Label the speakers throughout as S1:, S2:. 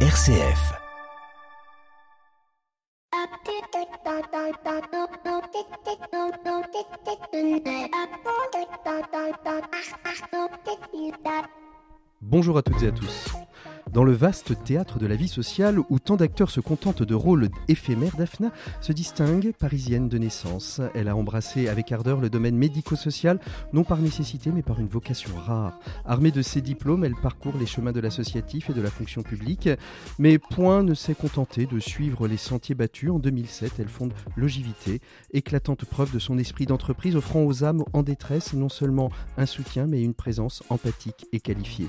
S1: RCF. Bonjour à toutes et à tous. Dans le vaste théâtre de la vie sociale où tant d'acteurs se contentent de rôles éphémères, Daphna se distingue parisienne de naissance. Elle a embrassé avec ardeur le domaine médico-social, non par nécessité mais par une vocation rare. Armée de ses diplômes, elle parcourt les chemins de l'associatif et de la fonction publique, mais point ne s'est contenté de suivre les sentiers battus. En 2007, elle fonde Logivité, éclatante preuve de son esprit d'entreprise offrant aux âmes en détresse non seulement un soutien mais une présence empathique et qualifiée.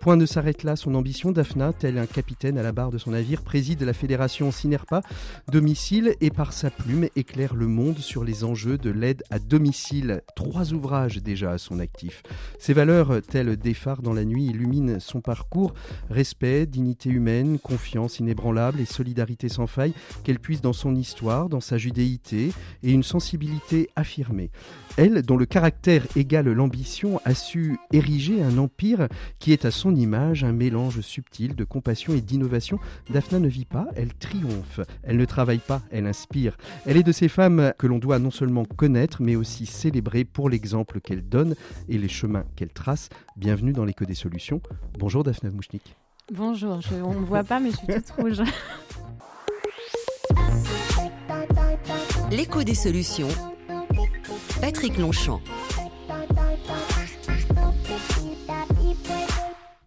S1: Point ne s'arrête là, son ambition, Daphna, tel un capitaine à la barre de son navire, préside la fédération Cinerpa Domicile et par sa plume éclaire le monde sur les enjeux de l'aide à domicile. Trois ouvrages déjà à son actif. Ses valeurs, telles des phares dans la nuit, illuminent son parcours. Respect, dignité humaine, confiance inébranlable et solidarité sans faille qu'elle puise dans son histoire, dans sa judéité et une sensibilité affirmée. Elle, dont le caractère égale l'ambition, a su ériger un empire qui est à son image un mélange subtil de compassion et d'innovation. Daphna ne vit pas, elle triomphe. Elle ne travaille pas, elle inspire. Elle est de ces femmes que l'on doit non seulement connaître, mais aussi célébrer pour l'exemple qu'elle donne et les chemins qu'elle trace. Bienvenue dans l'écho des solutions. Bonjour Daphna Mouchnik.
S2: Bonjour, on ne me voit pas, mais je suis toute rouge.
S1: L'écho des solutions Patrick Longchamp.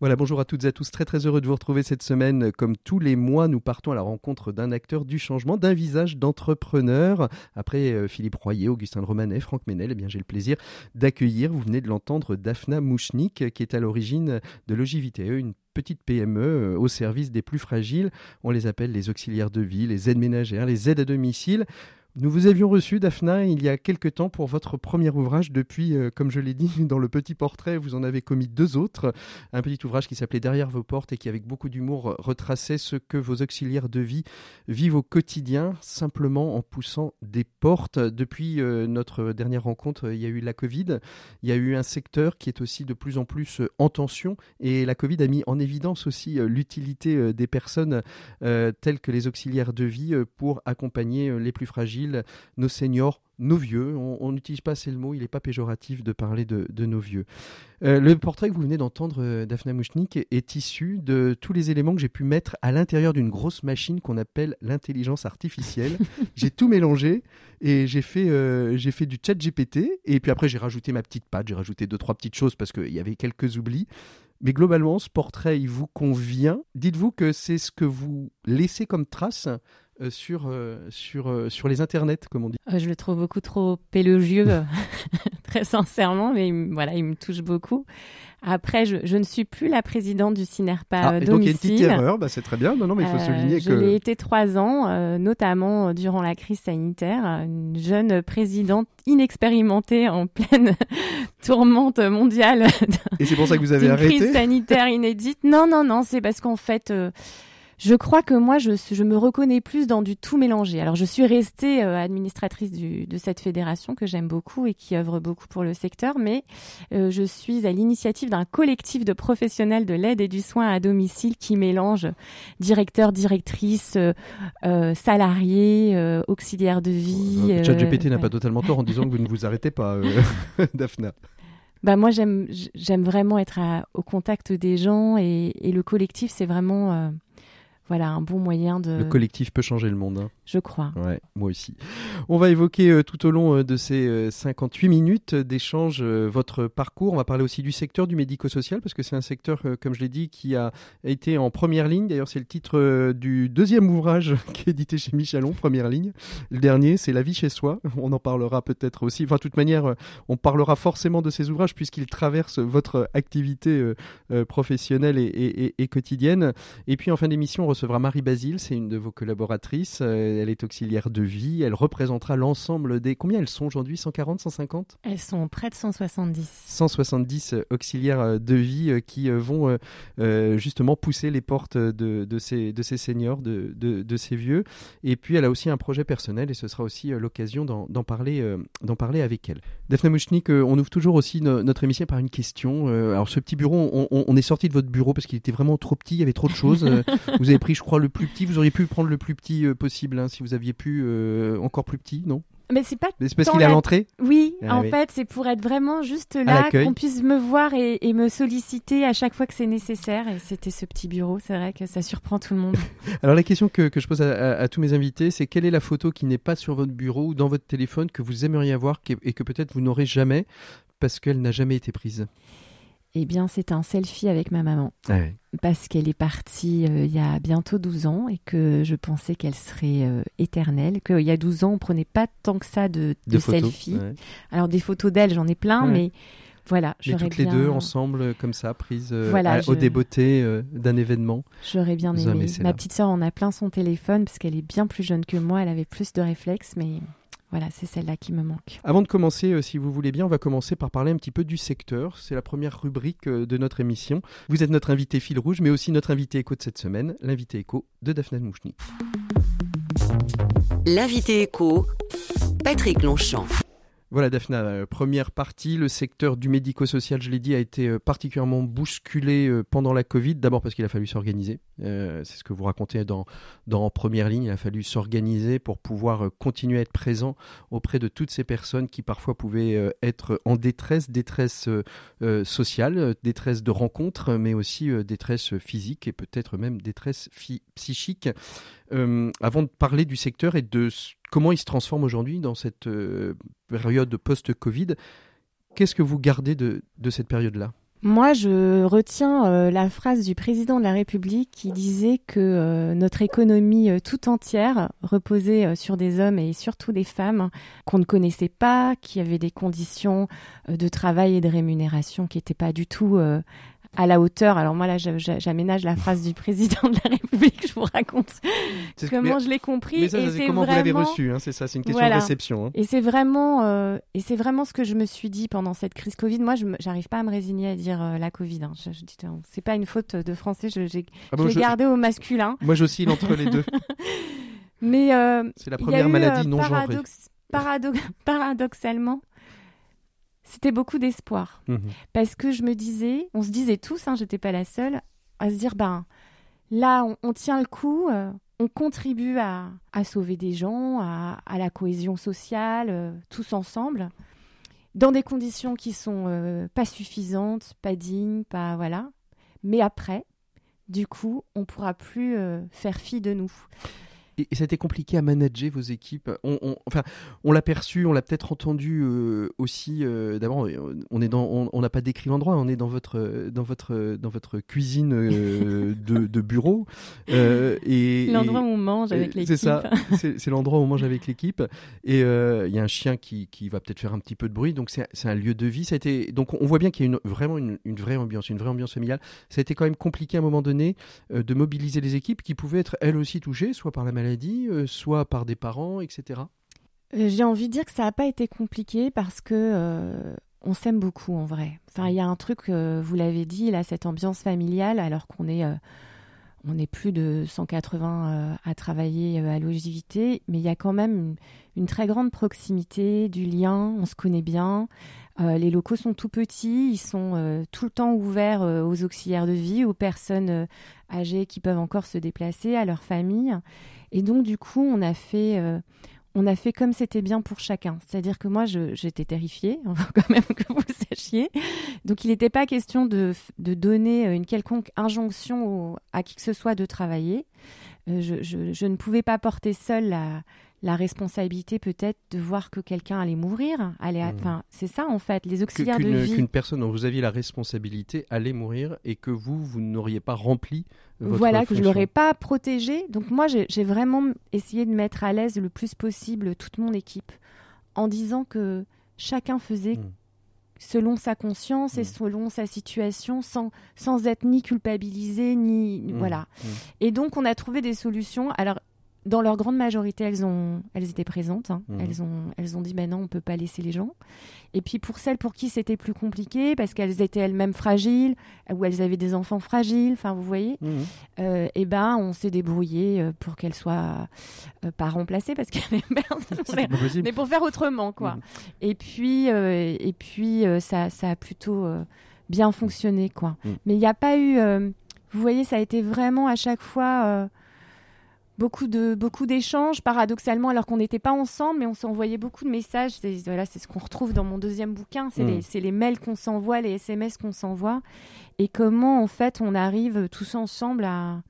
S1: Voilà, bonjour à toutes et à tous. Très très heureux de vous retrouver cette semaine. Comme tous les mois, nous partons à la rencontre d'un acteur du changement, d'un visage d'entrepreneur. Après euh, Philippe Royer, Augustin Romanet, Franck Ménel, eh bien j'ai le plaisir d'accueillir, vous venez de l'entendre, Daphna Mouchnik, qui est à l'origine de Logivite, une petite PME euh, au service des plus fragiles. On les appelle les auxiliaires de vie, les aides ménagères, les aides à domicile. Nous vous avions reçu, Daphna, il y a quelque temps pour votre premier ouvrage. Depuis, euh, comme je l'ai dit dans le petit portrait, vous en avez commis deux autres. Un petit ouvrage qui s'appelait Derrière vos portes et qui, avec beaucoup d'humour, retraçait ce que vos auxiliaires de vie vivent au quotidien, simplement en poussant des portes. Depuis euh, notre dernière rencontre, il y a eu la Covid. Il y a eu un secteur qui est aussi de plus en plus euh, en tension. Et la Covid a mis en évidence aussi l'utilité des personnes telles que les auxiliaires de vie pour accompagner les plus fragiles nos seniors, nos vieux. On n'utilise pas assez le mot, il n'est pas péjoratif de parler de, nos vieux. Euh, le portrait que vous venez d'entendre, euh, Daphna Mouchnik, est, issu de tous les éléments que j'ai pu mettre à l'intérieur d'une grosse machine qu'on appelle l'intelligence artificielle. j'ai tout mélangé et j'ai fait, euh, j'ai fait du chat GPT et puis après j'ai rajouté ma petite patte, j'ai rajouté deux, trois petites choses parce qu'il y avait quelques oublis. Mais globalement, ce portrait, il vous convient. Dites-vous que c'est ce que vous laissez comme trace euh, sur, euh, sur, euh, sur les internets, comme on dit
S2: Je le trouve beaucoup trop élogieux, très sincèrement, mais voilà, il me touche beaucoup. Après, je, je, ne suis plus la présidente du CINERPA ah,
S1: donc il y a une petite erreur, bah, c'est très bien. Non, non, mais il faut souligner
S2: je que. Je l'ai été trois ans, notamment durant la crise sanitaire. Une jeune présidente inexpérimentée en pleine tourmente mondiale.
S1: Et c'est pour ça que vous avez arrêté.
S2: Crise sanitaire inédite. Non, non, non, c'est parce qu'en fait. Je crois que moi, je, je, me reconnais plus dans du tout mélangé. Alors, je suis restée euh, administratrice du, de cette fédération que j'aime beaucoup et qui œuvre beaucoup pour le secteur, mais euh, je suis à l'initiative d'un collectif de professionnels de l'aide et du soin à domicile qui mélange directeurs, directrices, euh, salariés, auxiliaires de vie.
S1: Le chat GPT n'a pas totalement tort en disant que vous ne vous arrêtez pas, Daphna.
S2: Bah moi j'aime j'aime vraiment être au contact des gens et, et le collectif c'est vraiment voilà un bon moyen de.
S1: Le collectif peut changer le monde. Hein.
S2: Je crois.
S1: Ouais, moi aussi. On va évoquer euh, tout au long euh, de ces 58 euh, minutes d'échange votre parcours. On va parler aussi du secteur du médico-social parce que c'est un secteur, comme je l'ai dit, qui a été en première ligne. D'ailleurs, c'est le titre du deuxième ouvrage qui est édité chez Michelon, première ligne. Le dernier, c'est La vie chez soi. On en parlera peut-être aussi. Enfin, de toute manière, on parlera forcément de ces ouvrages puisqu'ils traversent votre activité professionnelle et, et, quotidienne. Et puis, en fin d'émission, recevra Marie Basile, c'est une de vos collaboratrices. Euh, elle est auxiliaire de vie. Elle représentera l'ensemble des. Combien elles sont aujourd'hui? 140, 150
S2: Elles sont près de 170.
S1: 170 euh, auxiliaires euh, de vie qui vont justement pousser les portes de, de, ces, de ces seniors, de, de, ces vieux. Et puis elle a aussi un projet personnel et ce sera aussi l'occasion d'en parler, d'en parler avec elle. Daphne Mouchnik, on ouvre toujours aussi notre émission par une question. alors ce petit bureau, on, on est sorti de votre bureau parce qu'il était vraiment trop petit, il y avait trop de choses. vous avez pris, je crois, le plus petit. Vous auriez pu prendre le plus petit possible hein, si vous aviez pu encore plus petit, non?
S2: Mais c'est pas.
S1: c'est parce qu'il est à l'entrée?
S2: Oui, ah en fait, c'est pour être vraiment juste là, qu'on puisse me voir et, me solliciter à chaque fois que c'est nécessaire. Et c'était ce petit bureau, c'est vrai que ça surprend tout le monde.
S1: Alors, la question que, que je pose à, tous mes invités, c'est quelle est la photo qui n'est pas sur votre bureau ou dans votre téléphone que vous aimeriez avoir et que peut-être vous n'aurez jamais parce qu'elle n'a jamais été prise?
S2: Eh bien, c'est un selfie avec ma maman. Ah Parce qu'elle est partie euh, il y a bientôt 12 ans et que je pensais qu'elle serait euh, éternelle. Qu'il y a 12 ans, on prenait pas tant que ça de, selfies. Alors, des photos d'elle, j'en ai plein, mais voilà.
S1: Mais toutes les deux ensemble, comme ça, prises euh, au débeauté d'un événement.
S2: J'aurais bien aimé. Ma petite sœur en a plein son téléphone parce qu'elle est bien plus jeune que moi. Elle avait plus de réflexes, mais voilà, c'est celle-là qui me manque.
S1: Avant de commencer, euh, si vous voulez bien, on va commencer par parler un petit peu du secteur. C'est la première rubrique euh, de notre émission. Vous êtes notre invité fil rouge, mais aussi notre invité écho de cette semaine, l'invité écho de Daphne Mouchny.
S3: L'invité écho, Patrick Longchamp.
S1: Voilà Daphna, euh, première partie, le secteur du médico-social, je l'ai dit, a été euh, particulièrement bousculé euh, pendant la Covid, d'abord parce qu'il a fallu s'organiser, c'est ce que vous racontez dans, dans première ligne, il a fallu s'organiser pour pouvoir continuer à être présent auprès de toutes ces personnes qui parfois pouvaient être en détresse, détresse sociale, détresse de rencontre, mais aussi détresse physique et peut-être même détresse psychique. Avant de parler du secteur et de comment il se transforme aujourd'hui dans cette euh, période post-Covid. Qu'est-ce que vous gardez de, cette période-là?
S2: Moi, je retiens euh, la phrase du président de la République qui disait que euh, notre économie tout entière reposait sur des hommes et surtout des femmes qu'on ne connaissait pas, qui avaient des conditions de travail et de rémunération qui n'étaient pas du tout à la hauteur. Alors moi là, j'aménage la phrase du président de la République. Je vous raconte comment je l'ai compris.
S1: et c'est comment vous l'avez reçu hein, C'est ça, c'est une question de réception. Hein.
S2: Et c'est vraiment, euh, et c'est vraiment ce que je me suis dit pendant cette crise Covid. Moi, je n'arrive pas à me résigner à dire euh, la Covid. Hein. Je, je dis, c'est pas une faute de français. Je, j'ai, ah je l'ai gardé au masculin.
S1: Moi, j'oscille entre les deux.
S2: Mais euh,
S1: c'est la première maladie non paradoxe,
S2: genrée. paradoxalement, c'était beaucoup d'espoir. Mhm. Parce que je me disais, on se disait tous, hein, j'étais pas la seule, à se dire, ben là, on, tient le coup, euh, on contribue à, sauver des gens, à, la cohésion sociale, euh, tous ensemble, dans des conditions qui sont euh, pas suffisantes, pas dignes, pas voilà. Mais après, du coup, on pourra plus faire fi de nous.
S1: Et, ça a été compliqué à manager vos équipes. On, enfin, on l'a perçu, on l'a peut-être entendu euh, aussi. Euh, d'abord, on est dans, on n'a pas décrit l'endroit. On est dans votre, dans votre, dans votre cuisine euh, de, bureau.
S2: et l'endroit où on mange avec l'équipe.
S1: C'est ça. C'est l'endroit où on mange avec l'équipe. Et il y a un chien qui, qui va peut-être faire un petit peu de bruit. Donc c'est un lieu de vie. Ça a été. Donc on voit bien qu'il y a une, vraiment une, une, vraie ambiance, une vraie ambiance familiale. Ça a été quand même compliqué à un moment donné de mobiliser les équipes qui pouvaient être elles aussi touchées, soit par la maladie euh, soit par des parents, etc.
S2: Euh, j'ai envie de dire que ça n'a pas été compliqué parce que euh, on s'aime beaucoup en vrai. Enfin, il y a un truc, vous l'avez dit, là, cette ambiance familiale, alors qu'on est, on est plus de 180 à travailler à l'ogivité, mais il y a quand même une, très grande proximité, du lien, on se connaît bien. Les locaux sont tout petits, ils sont tout le temps ouverts aux auxiliaires de vie, aux personnes âgées qui peuvent encore se déplacer, à leur famille. Et donc, du coup, on a fait, euh, on a fait comme c'était bien pour chacun. C'est-à-dire que moi, j'étais terrifiée, quand même que vous sachiez. Donc, il n'était pas question de, donner une quelconque injonction à qui que ce soit de travailler. Euh, je, je, ne pouvais pas porter seule la, la responsabilité peut-être de voir que quelqu'un allait mourir. Allait, mmh. enfin, c'est ça en fait, les auxiliaires de vie.
S1: Qu'une personne dont vous aviez la responsabilité allait mourir et que vous, vous n'auriez pas rempli votre
S2: Voilà, que je l'aurais pas protégé. Donc moi, j'ai vraiment essayé de mettre à l'aise le plus possible toute mon équipe en disant que chacun faisait mmh. selon sa conscience et mmh. selon sa situation sans, sans être ni culpabilisé ni voilà. Et donc on a trouvé des solutions. Alors dans leur grande majorité, elles, ont, elles étaient présentes. Hein. Mhm. Elles, ont, elles ont dit ben non, on peut pas laisser les gens. Et puis pour celles pour qui c'était plus compliqué, parce qu'elles étaient elles-mêmes fragiles, ou elles avaient des enfants fragiles, enfin vous voyez, mhm. euh, et ben on s'est débrouillé euh, pour qu'elles soient euh, pas remplacées, parce qu'il y avait personne, mais pour faire autrement quoi. Mhm. Et puis, et puis ça, ça a plutôt bien fonctionné quoi. Mais il n'y a pas eu vous voyez, ça a été vraiment à chaque fois beaucoup de beaucoup d'échanges paradoxalement alors qu'on n'était pas ensemble mais on s'envoyait beaucoup de messages. C'est voilà c'est ce qu'on retrouve dans mon deuxième bouquin. C'est les, mm. les mails qu'on s'envoie les SMS qu'on s'envoie. Et comment en fait on arrive tous ensemble à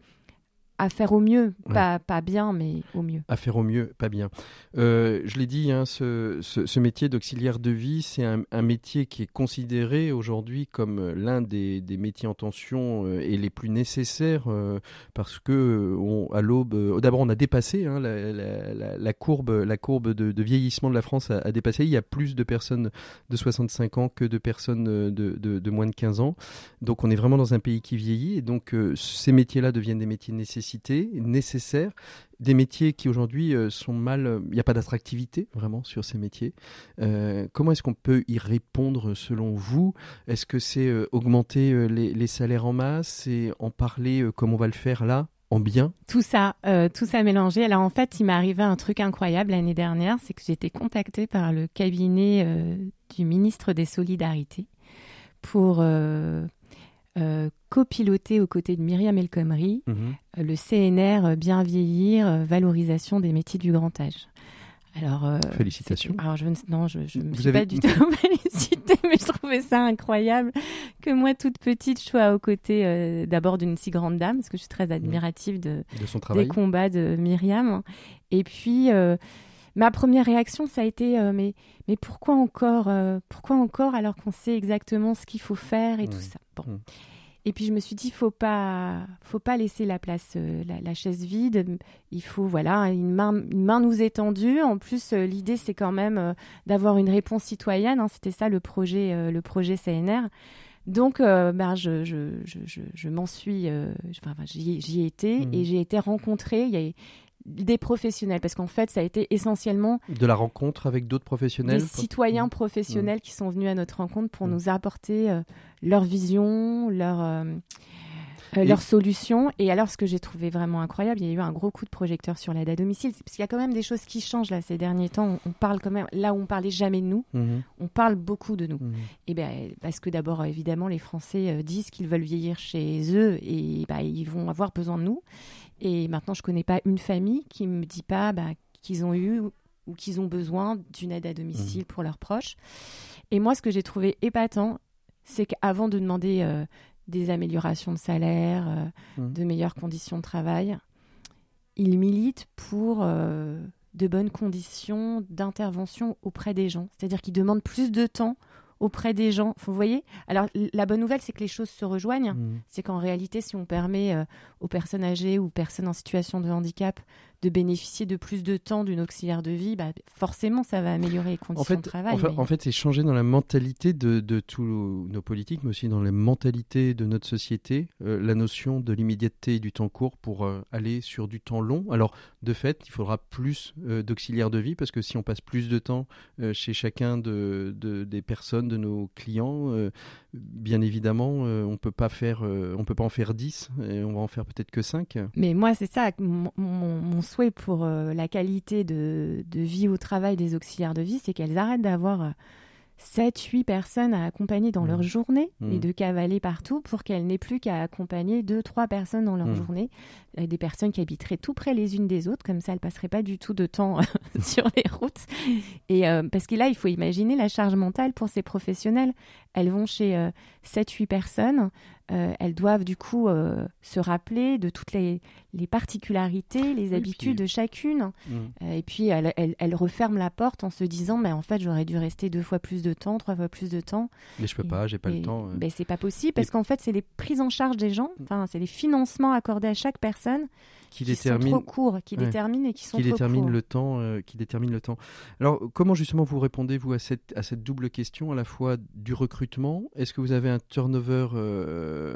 S2: à faire au mieux, pas, pas bien, mais au mieux.
S1: À faire au mieux, pas bien. Euh, je l'ai dit, hein, ce, ce, métier d'auxiliaire de vie, c'est un, un, métier qui est considéré aujourd'hui comme l'un des, des, métiers en tension euh, et les plus nécessaires euh, parce que on, à l'aube, d'abord on a dépassé hein, la, la, la, courbe, la courbe de, de, vieillissement de la France a, a, dépassé. Il y a plus de personnes de 65 ans que de personnes de, de, de moins de 15 ans. Donc on est vraiment dans un pays qui vieillit et donc ces métiers-là deviennent des métiers nécessaires nécessaires, des métiers qui aujourd'hui euh, sont mal, il n'y a pas d'attractivité vraiment sur ces métiers. Euh, comment est-ce qu'on peut y répondre selon vous? Est-ce que c'est euh, augmenter les, salaires en masse et en parler comme on va le faire là en bien?
S2: Tout ça, tout ça mélangé. Alors en fait, il m'est arrivé un truc incroyable l'année dernière, c'est que j'ai été contactée par le cabinet du ministre des Solidarités pour euh, copiloté aux côtés de Myriam El Khomri mhm. euh, le CNR euh, Bien vieillir, valorisation des métiers du grand âge.
S1: Alors, Félicitations.
S2: Alors, je, non, je ne me suis pas du tout félicitée, mais je trouvais ça incroyable que moi, toute petite, je sois aux côtés d'abord d'une si grande dame, parce que je suis très admirative de,
S1: son travail.
S2: des combats de Myriam. Et puis, ma première réaction, ça a été mais, mais pourquoi encore Pourquoi encore alors qu'on sait exactement ce qu'il faut faire et tout ça? Bon. Mm. Et puis je me suis dit, faut pas, faut pas laisser la place, euh, la, chaise vide. Il faut, voilà, une main, une main nous étendue. En plus, euh, l'idée c'est quand même euh, d'avoir une réponse citoyenne. Hein. C'était ça le projet, le projet CNR. Donc, ben, je, je, je, je m'en suis, enfin, j'y ai été mm. et j'ai été rencontrée. Il y a, des professionnels, parce qu'en fait, ça a été essentiellement...
S1: De la rencontre avec d'autres professionnels
S2: Des citoyens mmh. professionnels mmh. qui sont venus à notre rencontre pour mmh. nous apporter euh, leur vision, leur... Euh, euh, leurs solutions. Et alors, ce que j'ai trouvé vraiment incroyable, il y a eu un gros coup de projecteur sur l'aide à domicile, parce qu'il y a quand même des choses qui changent là ces derniers temps. On, parle quand même, là où on parlait jamais de nous, on parle beaucoup de nous. Et ben, parce que d'abord, évidemment, les Français disent qu'ils veulent vieillir chez eux et ben, ils vont avoir besoin de nous. Et maintenant, je connais pas une famille qui me dit pas bah, qu'ils ont eu ou qu'ils ont besoin d'une aide à domicile mmh. pour leurs proches. Et moi, ce que j'ai trouvé épatant, c'est qu'avant de demander euh, des améliorations de salaire, euh, mmh. de meilleures conditions de travail, ils militent pour euh, de bonnes conditions d'intervention auprès des gens. C'est-à-dire qu'ils demandent plus de temps auprès des gens. Vous voyez? Alors, la bonne nouvelle, c'est que les choses se rejoignent. Mmh. C'est qu'en réalité, si on permet euh, aux personnes âgées ou personnes en situation de handicap de bénéficier de plus de temps d'une auxiliaire de vie, bah, forcément, ça va améliorer les conditions de travail.
S1: En fait, c'est changer dans la mentalité de, de, tous nos politiques, mais aussi dans la mentalité de notre société, euh, la notion de l'immédiateté et du temps court pour euh, aller sur du temps long. Alors, de fait, il faudra plus euh, d'auxiliaires de vie, parce que si on passe plus de temps chez chacun de, de, des personnes, de nos clients, bien évidemment, on peut pas faire, on peut pas en faire 10, et on va en faire peut-être que 5.
S2: Mais moi, c'est ça, mon, souhait pour euh, la qualité de, vie au travail des auxiliaires de vie, c'est qu'elles arrêtent d'avoir 7, euh, 8 personnes à accompagner dans leur mmh. journée et mmh. de cavaler partout pour qu'elles n'aient plus qu'à accompagner 2, 3 personnes dans leur mmh. journée. des personnes qui habiteraient tout près les unes des autres, comme ça elles passeraient pas du tout de temps sur les routes. Et euh, parce que là, il faut imaginer la charge mentale pour ces professionnels. Elles vont chez 7, 8 personnes. elles doivent du coup se rappeler de toutes les, les particularités, les habitudes de chacune. Mm. Euh, et puis, elle, elle, referme la porte en se disant, mais en fait, j'aurais dû rester deux fois plus de temps, trois fois plus de temps.
S1: Mais je peux pas, j'ai pas le temps.
S2: Ben, c'est pas possible parce qu'en fait, c'est les prises en charge des gens, mm. enfin, c'est les financements accordés à chaque personne qui, détermine sont trop courts, qui déterminent et qui sont
S1: qui
S2: trop
S1: détermine
S2: courts.
S1: le temps, euh, qui détermine le temps. Alors, comment justement vous répondez vous à cette à cette double question à la fois du recrutement? Est-ce que vous avez un turnover euh,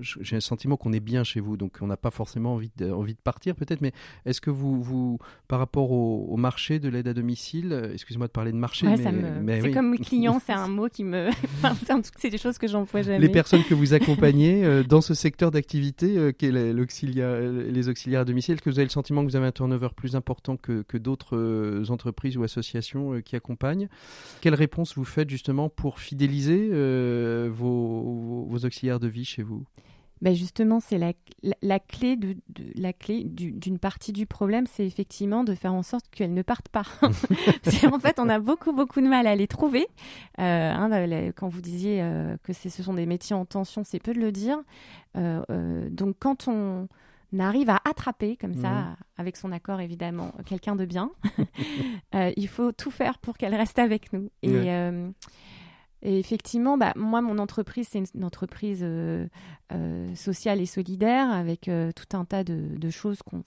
S1: J'ai un sentiment qu'on est bien chez vous, donc on n'a pas forcément envie de, envie de partir peut-être, mais est-ce que vous, vous par rapport au, marché de l'aide à domicile, excusez-moi de parler de marché,
S2: mais, c'est comme client, c'est un mot qui me, c'est des choses que j'emploie jamais.
S1: Les personnes que vous accompagnez euh, dans ce secteur d'activité, qu'est l'auxiliaire, les auxiliaires à domicile, est-ce que vous avez le sentiment que vous avez un turnover plus important que, d'autres euh, entreprises ou associations euh, qui accompagnent? Quelle réponse vous faites justement pour fidéliser euh, vos, auxiliaires de vie chez vous?
S2: Ben justement, c'est la, la, clé de, la clé d'une partie du problème, c'est effectivement de faire en sorte qu'elles ne partent pas. en fait, on a beaucoup beaucoup de mal à les trouver. Euh, hein, quand vous disiez euh, que ce sont des métiers en tension, c'est peu de le dire. Euh, donc, quand on arrive à attraper comme ça, mmh. avec son accord évidemment, quelqu'un de bien, il faut tout faire pour qu'elle reste avec nous. Et et effectivement, bah, moi, mon entreprise, c'est une, entreprise euh, euh, sociale et solidaire avec euh, tout un tas de, choses. Qu'on,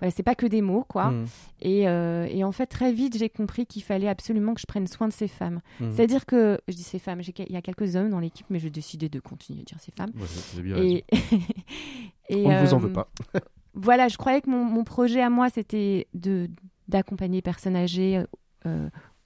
S2: voilà, c'est pas que des mots, quoi. Mmh. Et, et, en fait, très vite, j'ai compris qu'il fallait absolument que je prenne soin de ces femmes. Mmh. C'est-à-dire que, je dis ces femmes, il y a quelques hommes dans l'équipe, mais j'ai décidé de continuer à dire ces femmes.
S1: et, et, On ne vous en veut pas.
S2: voilà, je croyais que mon, mon projet à moi, c'était de d'accompagner personnes âgées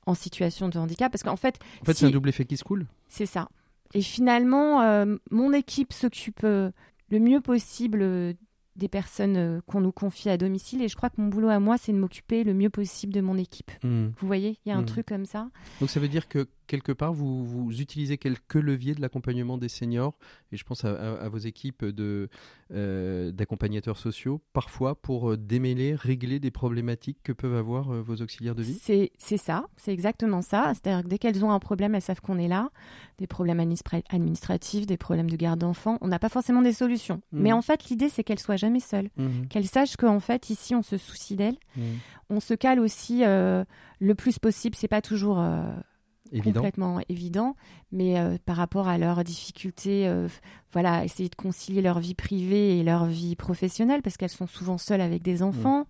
S2: en situation de handicap. Parce qu'en fait.
S1: En fait, c'est un double effet qui se coule.
S2: C'est ça. Et finalement, euh, mon équipe s'occupe euh, le mieux possible euh, des personnes qu'on nous confie à domicile. Et je crois que mon boulot à moi, c'est de m'occuper le mieux possible de mon équipe. Hmm. Vous voyez, il y a un hmm. truc comme ça.
S1: Donc ça veut dire que quelque part, vous, vous utilisez quelques leviers de l'accompagnement des seniors, et je pense à, vos équipes euh, d'accompagnateurs sociaux, parfois pour euh, démêler, régler des problématiques que peuvent avoir euh, vos auxiliaires de vie?
S2: C'est, ça, c'est exactement ça. C'est-à-dire que dès qu'elles ont un problème, elles savent qu'on est là. Des problèmes administratifs, des problèmes de garde d'enfants. On n'a pas forcément des solutions. Mmh. Mais en fait, l'idée, c'est qu'elles soient jamais seules. Mmh. Qu'elles sachent qu'en fait, ici, on se soucie d'elles. Mmh. On se cale aussi le plus possible. C'est pas toujours complètement évident, mais euh, par rapport à leurs difficultés, euh, voilà, essayer de concilier leur vie privée et leur vie professionnelle, parce qu'elles sont souvent seules avec des enfants.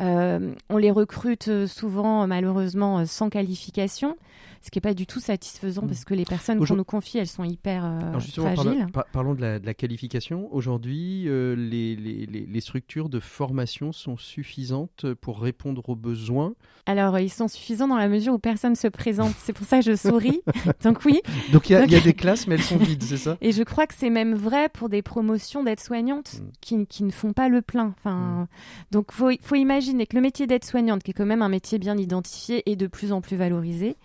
S2: Euh, on les recrute souvent, malheureusement, sans qualification ce qui n'est pas du tout satisfaisant mm. parce que les personnes qu'on nous confie, elles sont hyper euh, fragiles.
S1: parlons de la, qualification. Aujourd'hui, euh, les, les, les, structures de formation sont suffisantes pour répondre aux besoins?
S2: Alors, ils sont suffisants dans la mesure où personne se présente. C'est pour ça que je souris. Donc oui.
S1: Donc il y, a des classes, mais elles sont vides, c'est ça?
S2: Et je crois que c'est même vrai pour des promotions d'aides-soignantes mm. qui, qui, ne font pas le plein. Enfin, mm. Donc il faut, faut imaginer que le métier d'aide-soignante, qui est quand même un métier bien identifié et de plus en plus valorisé,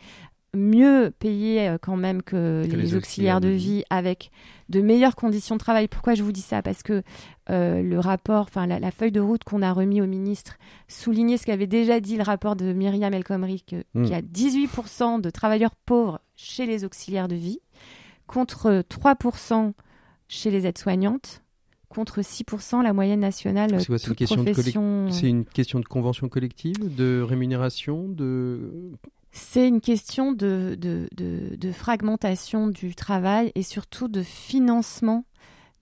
S2: mieux payés euh, quand même que, les, auxiliaires de vie, avec de meilleures conditions de travail. Pourquoi je vous dis ça? Parce que euh, le rapport, enfin la, feuille de route qu'on a remis au ministre soulignait ce qu'avait déjà dit le rapport de Myriam El Khomri, hmm. qu'il y a 18% de travailleurs pauvres chez les auxiliaires de vie, contre 3% chez les aides-soignantes, contre 6% la moyenne nationale. C'est une, question
S1: de une question de convention collective, de rémunération, de
S2: c'est une question de, de, fragmentation du travail et surtout de financement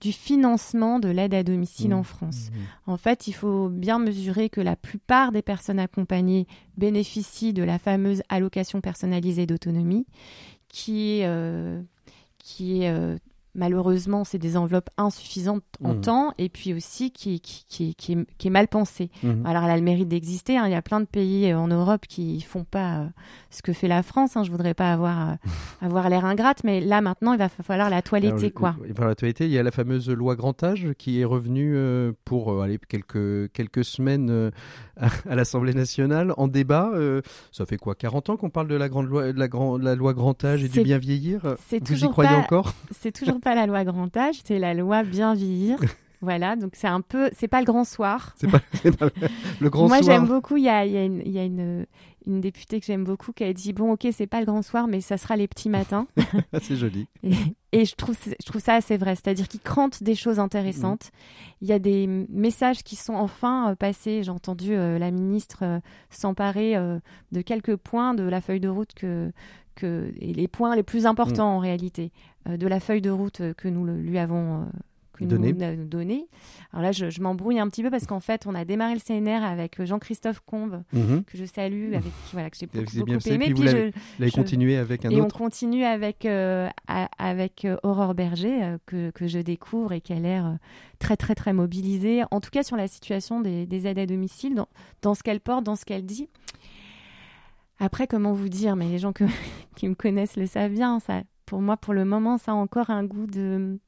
S2: du financement de l'aide à domicile mmh. en France. Mmh. En fait, il faut bien mesurer que la plupart des personnes accompagnées bénéficient de la fameuse allocation personnalisée d'autonomie, qui est, euh, qui est euh, malheureusement, c'est des enveloppes insuffisantes en mmh. temps et puis aussi qui, qui, qui, est, mal pensée. Mmh. Alors, elle a le mérite d'exister. Hein. Il y a plein de pays euh, en Europe qui font pas euh, ce que fait la France. Hein. Je voudrais pas avoir, euh, avoir l'air ingrate, mais là, maintenant, il va falloir la toiletter. quoi.
S1: Il va falloir la toiletter. Il y a la fameuse loi grand âge qui est revenue pour aller quelques, quelques semaines à, l'Assemblée nationale en débat. ça fait quoi 40 ans qu'on parle de la, grande loi, de la, grand, la loi grand âge et du bien vieillir? Vous y croyez encore?
S2: C'est toujours pas la loi grand âge, c'est la loi bien vieillir. Voilà, donc c'est un peu, c'est pas le grand soir.
S1: C'est pas, le grand
S2: soir.
S1: Moi,
S2: j'aime beaucoup. Il y a, y a, une, y a une, une, députée que j'aime beaucoup qui a dit bon, ok, c'est pas le grand soir, mais ça sera les petits matins.
S1: c'est joli.
S2: Et, je trouve, je trouve ça assez vrai. C'est-à-dire qu'ils crantent des choses intéressantes. Il y a des messages qui sont enfin euh, passés. J'ai entendu euh, la ministre euh, s'emparer de quelques points de la feuille de route que que et les points les plus importants mm. en réalité de la feuille de route que nous lui avons donné. Alors là, je, m'embrouille un petit peu parce qu'en fait, on a démarré le CNR avec Jean-Christophe Combe, mhm. que je salue, avec qui voilà, que j'ai beaucoup, beaucoup aimé.
S1: Puis, vous continué avec un
S2: et
S1: autre.
S2: Et on continue avec, euh, avec euh, Aurore Berger, euh, que, que, je découvre et qui a l'air très, très, très mobilisée, en tout cas sur la situation des, des aides à domicile, dans, dans ce qu'elle porte, dans ce qu'elle dit. Après, comment vous dire Mais les gens que, qui me connaissent le savent bien. Ça, pour moi, pour le moment, ça a encore un goût de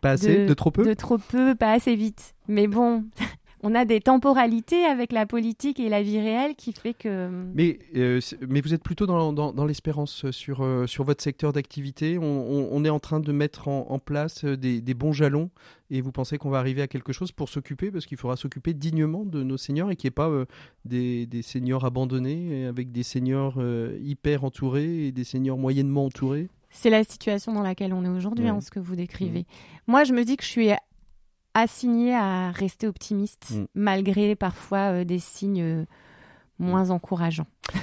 S1: pas assez, de, trop peu
S2: De trop peu, pas assez vite. Mais bon, on a des temporalités avec la politique et la vie réelle qui fait que.
S1: Mais, euh, mais vous êtes plutôt dans, dans, l'espérance sur, euh, sur votre secteur d'activité. On, est en train de mettre en, place des, des, bons jalons et vous pensez qu'on va arriver à quelque chose pour s'occuper parce qu'il faudra s'occuper dignement de nos seniors et qu'il n'y ait pas des, des, seniors abandonnés avec des seniors hyper entourés et des seniors moyennement entourés.
S2: C'est la situation dans laquelle on est aujourd'hui, en hein, ce que vous décrivez. Moi, je me dis que je suis assignée à rester optimiste, mm. malgré parfois euh, des signes euh, moins encourageants.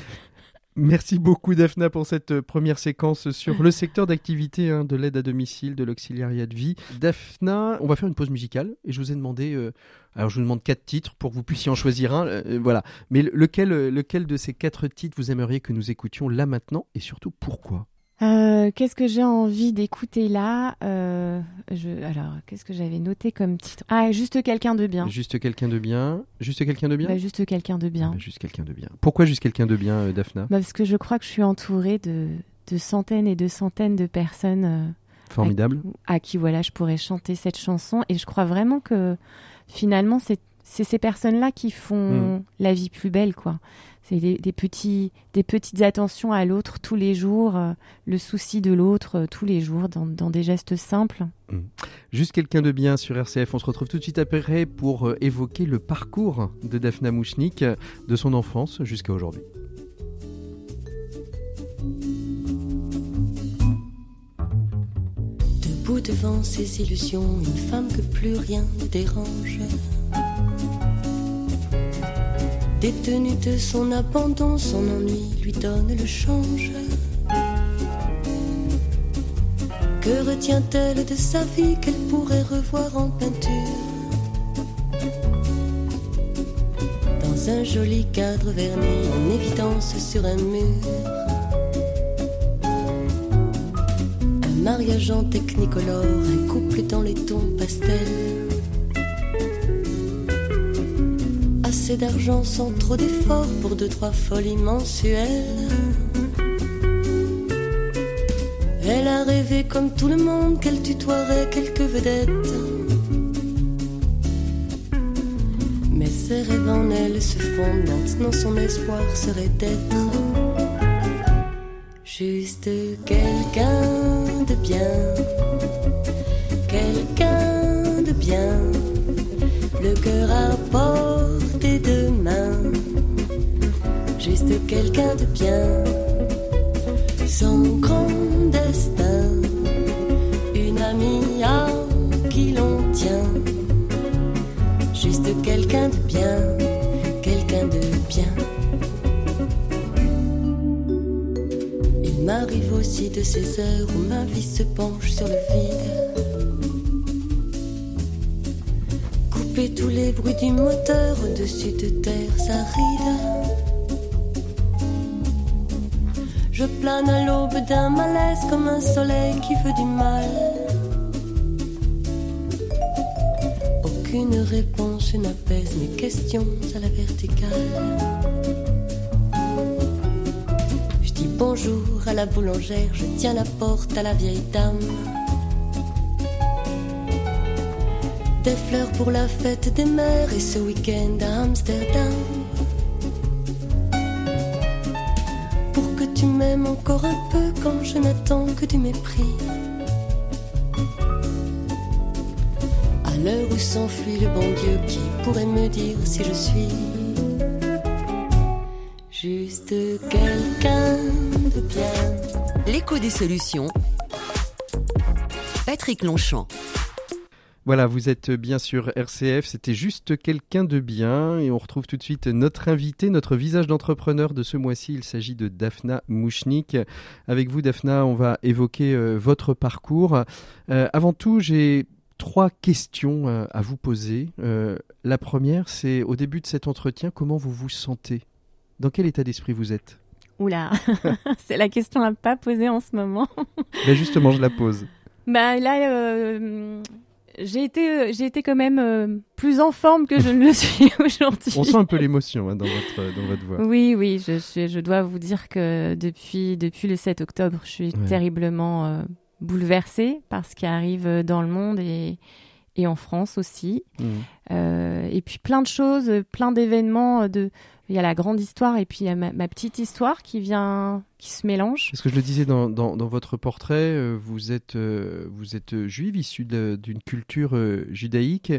S1: Merci beaucoup Daphna pour cette euh, première séquence sur le secteur d'activité hein, de l'aide à domicile, de l'auxiliariat de vie. Daphna, on va faire une pause musicale et je vous ai demandé, alors je vous demande quatre titres pour que vous puissiez en choisir un, voilà. Mais lequel, lequel de ces quatre titres vous aimeriez que nous écoutions là maintenant et surtout pourquoi?
S2: Euh, qu'est-ce que j'ai envie d'écouter là euh, je, Alors, qu'est-ce que j'avais noté comme titre? Ah, juste quelqu'un de bien.
S1: Juste quelqu'un de bien. Juste quelqu'un de bien?
S2: Bah, juste quelqu'un de bien.
S1: Ah, bah, juste quelqu'un de bien. Pourquoi juste quelqu'un de bien, euh, Daphna?
S2: Bah, Parce que je crois que je suis entourée de, de centaines et de centaines de personnes.
S1: Formidables.
S2: À, qui voilà, je pourrais chanter cette chanson. Et je crois vraiment que finalement, c'est ces personnes-là qui font hmm. la vie plus belle, quoi. C'est des, petits, des petites attentions à l'autre tous les jours, euh, le souci de l'autre euh, tous les jours, dans, des gestes simples.
S1: Mmh. Juste quelqu'un de bien sur RCF. On se retrouve tout de suite après pour euh, évoquer le parcours de Daphna Mouchnik, de son enfance jusqu'à aujourd'hui.
S4: Debout devant ses illusions, une femme que plus rien ne dérange Détenue de son abandon, son ennui lui donne le change. Que retient-elle de sa vie qu'elle pourrait revoir en peinture? Dans un joli cadre verni en évidence sur un mur. Un mariage en technicolore, un couple dans les tons pastels d'argent sans trop d'efforts pour deux, trois folies mensuelles. Elle a rêvé comme tout le monde qu'elle tutoierait quelques vedettes. Mais ses rêves en elle se fondent maintenant, son espoir serait d'être juste quelqu'un de bien. Quelqu'un de bien, le cœur à juste quelqu'un de bien, son grand destin, une amie à qui l'on tient, juste quelqu'un de bien, quelqu'un de bien. Il m'arrive aussi de ces heures où ma vie se penche sur le vide. Couper tous les bruits du moteur au-dessus de terres arides à l'aube d'un malaise comme un soleil qui veut du mal. Aucune réponse n'apaise mes questions à la verticale. Je dis bonjour à la boulangère, je tiens la porte à la vieille dame. Des fleurs pour la fête des mères et ce week-end à Amsterdam. Encore un peu quand je n'attends que du mépris. À l'heure où s'enfuit le bon Dieu, qui pourrait me dire si je suis juste quelqu'un de bien?
S3: L'écho des solutions. Patrick Longchamp.
S1: Voilà, vous êtes bien sûr RCF, c'était juste quelqu'un de bien et on retrouve tout de suite notre invité, notre visage d'entrepreneur de ce mois-ci. Il s'agit de Daphna Mouchnik. Avec vous, Daphna, on va évoquer euh, votre parcours. Euh, avant tout, j'ai trois questions euh, à vous poser. la première, c'est au début de cet entretien, comment vous vous sentez? Dans quel état d'esprit vous êtes?
S2: Oula, c'est la question à pas poser en ce moment.
S1: Mais justement, je la pose.
S2: Bah là, j'ai été, euh, j'ai été quand même euh, plus en forme que je ne le suis aujourd'hui.
S1: On sent un peu l'émotion hein, dans, votre, dans votre voix.
S2: Oui, oui, je, je, je, dois vous dire que depuis, depuis le 7 octobre, je suis terriblement euh, bouleversée par ce qui arrive dans le monde et, et en France aussi. Mmh. et puis plein de choses, plein d'événements. De, il y a la grande histoire et puis il y a ma, petite histoire qui vient, qui se mélange.
S1: Parce que je le disais dans, votre portrait, euh, vous êtes euh, vous êtes juive, issue de- d'une culture euh, judaïque.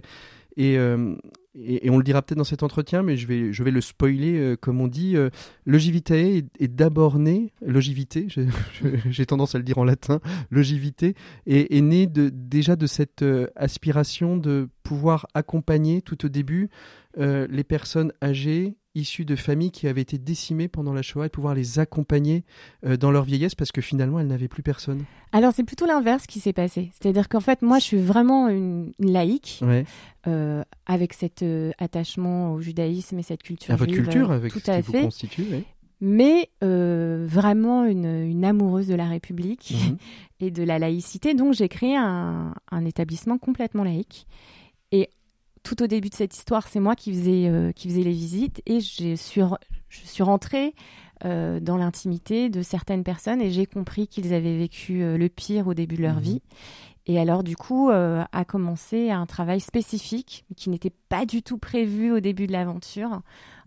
S1: Et, on le dira peut-être dans cet entretien, mais je vais, le spoiler, comme on dit. Logivitae est, d'abord né, logivité, j'ai tendance à le dire en latin, logivité, est, est né déjà de cette aspiration de pouvoir accompagner tout au début les personnes âgées issues de familles qui avaient été décimées pendant la Shoah et pouvoir les accompagner euh, dans leur vieillesse parce que finalement elles n'avaient plus personne.
S2: Alors c'est plutôt l'inverse qui s'est passé. C'est-à-dire qu'en fait, moi, je suis vraiment une, une laïque
S1: Ouais.
S2: euh, avec cet euh, attachement au judaïsme et cette culture.
S1: À votre
S2: juive,
S1: culture, avec
S2: tout
S1: ce
S2: à
S1: qui vous
S2: fait.
S1: constitue. oui.
S2: mais vraiment une, une amoureuse de la République
S1: Mhm.
S2: et de la laïcité. Donc j'ai créé un, un établissement complètement laïque. Tout au début de cette histoire, c'est moi qui faisais, euh, qui faisais les visites et je suis, je suis rentrée euh, dans l'intimité de certaines personnes et j'ai compris qu'ils avaient vécu euh, le pire au début de leur
S1: Mhm.
S2: vie. Et alors, du coup, euh, a commencé un travail spécifique qui n'était pas du tout prévu au début de l'aventure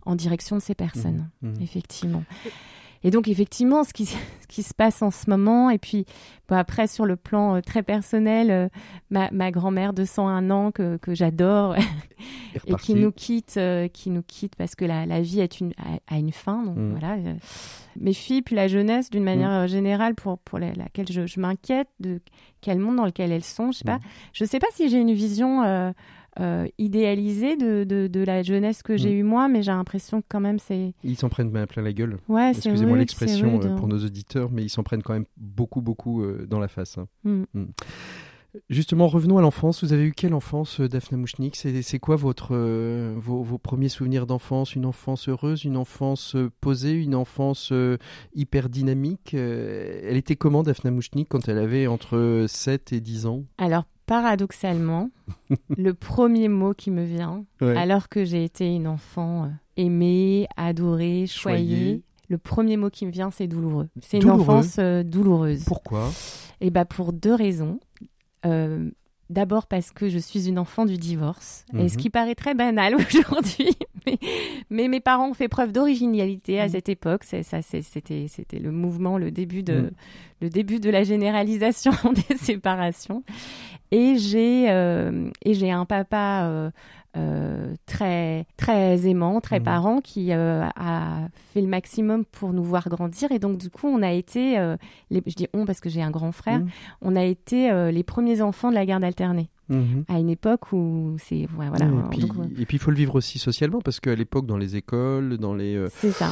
S2: en direction de ces personnes
S1: Mhm.
S2: effectivement. Et donc, effectivement, ce qui, ce qui se passe en ce moment, et puis après, sur le plan euh, très personnel, euh, ma, ma grand-mère de 101 ans que, que j'adore
S1: Et
S2: qui nous quitte, euh, qui nous quitte parce que la, la vie est une, a, a une fin. Donc
S1: Mm.
S2: voilà. mes filles, puis la jeunesse, d'une manière euh, générale, pour, pour la- laquelle je, je m'inquiète de quel monde dans lequel elles sont. Je sais pas.
S1: Mm.
S2: Je sais pas si j'ai une vision. Euh, idéalisée de, de, de la jeunesse que j'ai
S1: Mm.
S2: eue moi, mais j'ai l'impression que quand même c'est
S1: Ils s'en prennent plein la gueule.
S2: ouais, c'est
S1: Excusez-moi l'expression euh,
S2: hein.
S1: pour nos auditeurs, mais ils s'en prennent quand même beaucoup, beaucoup euh, dans la face. hein.
S2: Mm.
S1: Justement, revenons à l'enfance. Vous avez eu quelle enfance, Daphna Mouchnik? C'est quoi votre, euh, vos, vos premiers souvenirs d'enfance? Une enfance heureuse, une enfance posée, une enfance euh, hyper dynamique Euh, Elle était comment, Daphna Mouchnik, quand elle avait entre 7 et 10 ans?
S2: Alors, paradoxalement, le premier mot qui me vient,
S1: Ouais.
S2: alors que j'ai été une enfant euh, aimée, adorée, choyée,
S1: Choyée.
S2: le premier mot qui me vient, c'est douloureux. C'est une enfance euh, douloureuse.
S1: Pourquoi?
S2: Et bah pour deux raisons. Euh, D'abord parce que je suis une enfant du divorce, et ce
S1: Mhm.
S2: qui paraît très banal aujourd'hui, mais, mais mes parents ont fait preuve d'originalité à
S1: Mhm.
S2: cette époque. Ça, c'était c'était le mouvement, le début de
S1: Mhm.
S2: le début de la généralisation des séparations. Et j'ai euh, et j'ai un papa euh, euh, très très aimant, très
S1: Mhm.
S2: parent qui a fait le maximum pour nous voir grandir. Et donc du coup, on a été, les, je dis on parce que j'ai un grand frère,
S1: Mhm.
S2: on a été les premiers enfants de la garde alternée
S1: Mhm.
S2: à une époque où c'est ouais, voilà.
S1: Et puis
S2: donc, euh,
S1: et puis, il faut le vivre aussi socialement parce qu'à l'époque, dans les écoles, dans les, euh,
S2: c'est ça.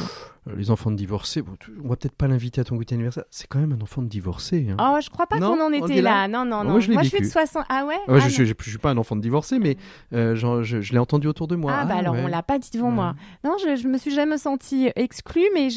S1: les enfants de divorcés, bon, on va peut-être pas l'inviter à ton goûter anniversaire. C'est quand même un enfant de divorcé. hein.
S2: Oh, je crois pas qu'on en était
S1: là
S2: là. Non, non,
S1: Ah,
S2: non.
S1: moi, je l'ai
S2: je suis de
S1: vécu.
S2: 60. Ah ouais?
S1: Ah ouais,
S2: Ah
S1: je, je, je suis pas un enfant de divorcé, mais euh, genre, je, je l'ai entendu autour de moi.
S2: Ah, bah alors
S1: ouais.
S2: on l'a pas dit devant
S1: Ouais.
S2: moi. Non, je, me suis jamais sentie exclue, mais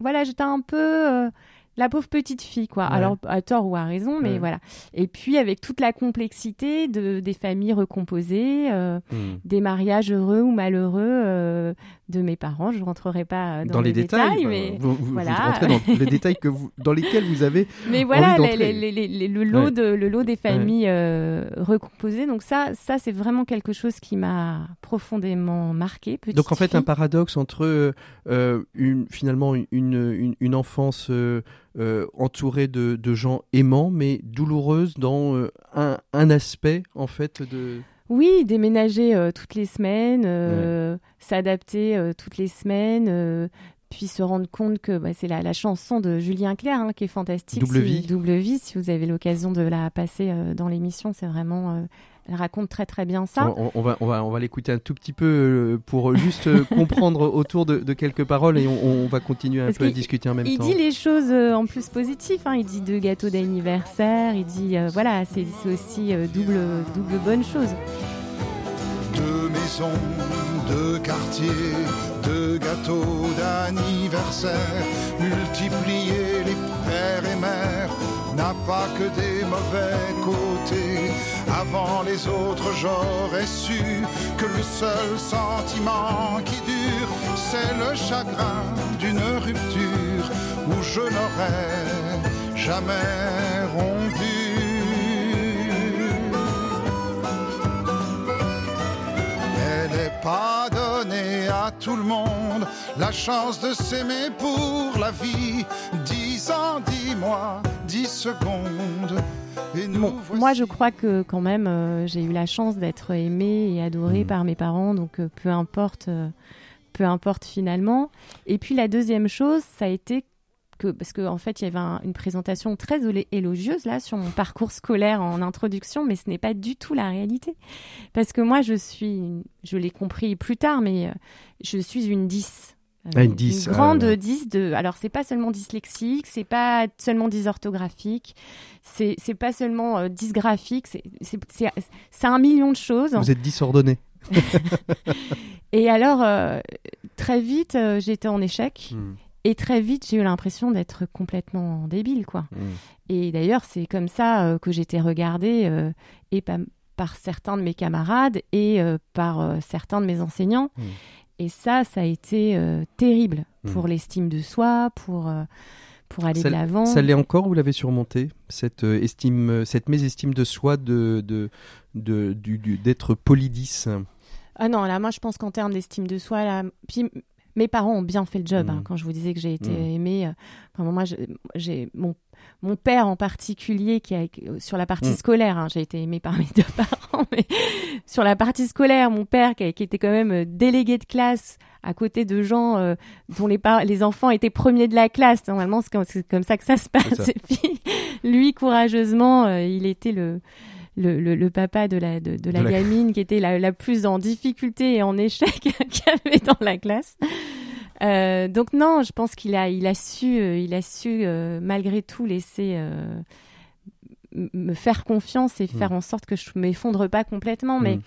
S2: voilà, j'étais un peu euh, la pauvre petite fille, quoi.
S1: Ouais.
S2: Alors à tort ou à raison, mais
S1: Ouais.
S2: voilà. Et puis avec toute la complexité de des familles recomposées, euh,
S1: Hmm.
S2: des mariages heureux ou malheureux euh, de mes parents. Je rentrerai pas euh, dans,
S1: Dans, les, détails,
S2: mais
S1: vous, vous-
S2: voilà.
S1: dans les détails que vous, dans lesquels vous avez.
S2: Mais voilà,
S1: envie
S2: les- les- le, lot
S1: Ouais.
S2: de, le lot des familles euh, recomposées. Donc ça, ça c'est vraiment quelque chose qui m'a profondément marqué.
S1: Donc en fait, un paradoxe entre euh, euh, une, finalement une, une, une enfance euh, euh, entourée de, de gens aimants, mais douloureuse dans euh, un, un aspect en fait de.
S2: Oui, déménager euh, toutes les semaines, euh, s'adapter euh, toutes les semaines. puis se rendre compte que bah, c'est la, la chanson de Julien Clerc hein, qui est fantastique.
S1: Double
S2: si,
S1: vie.
S2: Double vie, si vous avez l'occasion de la passer dans l'émission, c'est vraiment... euh, elle raconte très très bien ça.
S1: On, on va, on va, on va l'écouter un tout petit peu euh, pour juste euh, comprendre autour de, de quelques paroles et on, on va continuer un
S2: Parce
S1: peu à discuter en même
S2: Il
S1: temps.
S2: dit les choses euh, en plus positives. hein. Il dit deux gâteaux d'anniversaire. Il dit euh, voilà, c'est c'est aussi euh, double double bonne chose.
S5: Deux maisons, deux quartiers, deux gâteaux d'anniversaire, multiplier les pères et mères n'a pas que des mauvais côtés. Avant les autres, j'aurais su que le seul sentiment qui dure, c'est le chagrin d'une rupture où je n'aurais jamais rompu. Elle est pas donné à tout le monde la chance de s'aimer pour la vie. Dix ans, dix mois, dix secondes.
S2: Bon, moi, je crois que quand même, euh, j'ai eu la chance d'être aimée et adorée
S1: Mhm.
S2: par mes parents, donc euh, peu importe, euh, peu importe finalement. Et puis la deuxième chose, ça a été que parce qu'en en fait, il y avait un- une présentation très élogieuse là sur mon parcours scolaire en introduction, mais ce n'est pas du tout la réalité. Parce que moi, je suis, je l'ai compris plus tard, mais je suis une 10. Euh,
S1: une 10, ah
S2: grande
S1: là.
S2: 10 de. Alors, c'est pas seulement dyslexique, c'est pas seulement dysorthographique, c'est pas seulement euh, dysgraphique, c'est un million de choses.
S1: Vous êtes disordonné.
S2: Et alors, euh, très vite, euh, j'étais en échec.
S1: Mm.
S2: Et très vite, j'ai eu l'impression d'être complètement débile, quoi.
S1: Mm.
S2: Et d'ailleurs, c'est comme ça euh, que j'étais regardée euh, et pa- par certains de mes camarades et euh, par euh, certains de mes enseignants.
S1: Mm.
S2: Et ça, ça a été euh, terrible
S1: Mm.
S2: pour l'estime de soi, pour, euh, pour aller
S1: Ça-
S2: de l'avant.
S1: Ça l'est encore, vous l'avez surmonté, cette euh, estime, cette mésestime de soi de, de, de- du- du- d'être.
S2: Ah non, là, moi, je pense qu'en termes d'estime de soi, là, puis mes parents ont bien fait le job. Hein, quand je vous disais que j'ai été
S1: Mm.
S2: aimée, euh, enfin, moi, j'ai mon mon père en particulier, qui a sur la partie
S1: Mm.
S2: scolaire, hein, j'ai été aimée par mes deux parents, mais sur la partie scolaire, mon père qui, a- qui était quand même euh, délégué de classe à côté de gens euh, dont les, les enfants étaient premiers de la classe. Normalement, c'est comme, ça que ça se passe.
S1: ça.
S2: Et puis, lui, courageusement, euh, il était le, le, le, le papa de la, de, de la
S1: De la-
S2: gamine qui était la, la plus en difficulté et en échec qu'il y avait dans la classe. Euh, donc non, je pense qu'il a, il a su, euh, il a su euh, malgré tout laisser me faire confiance et faire en sorte que je m'effondre pas complètement. Mais
S1: Mm.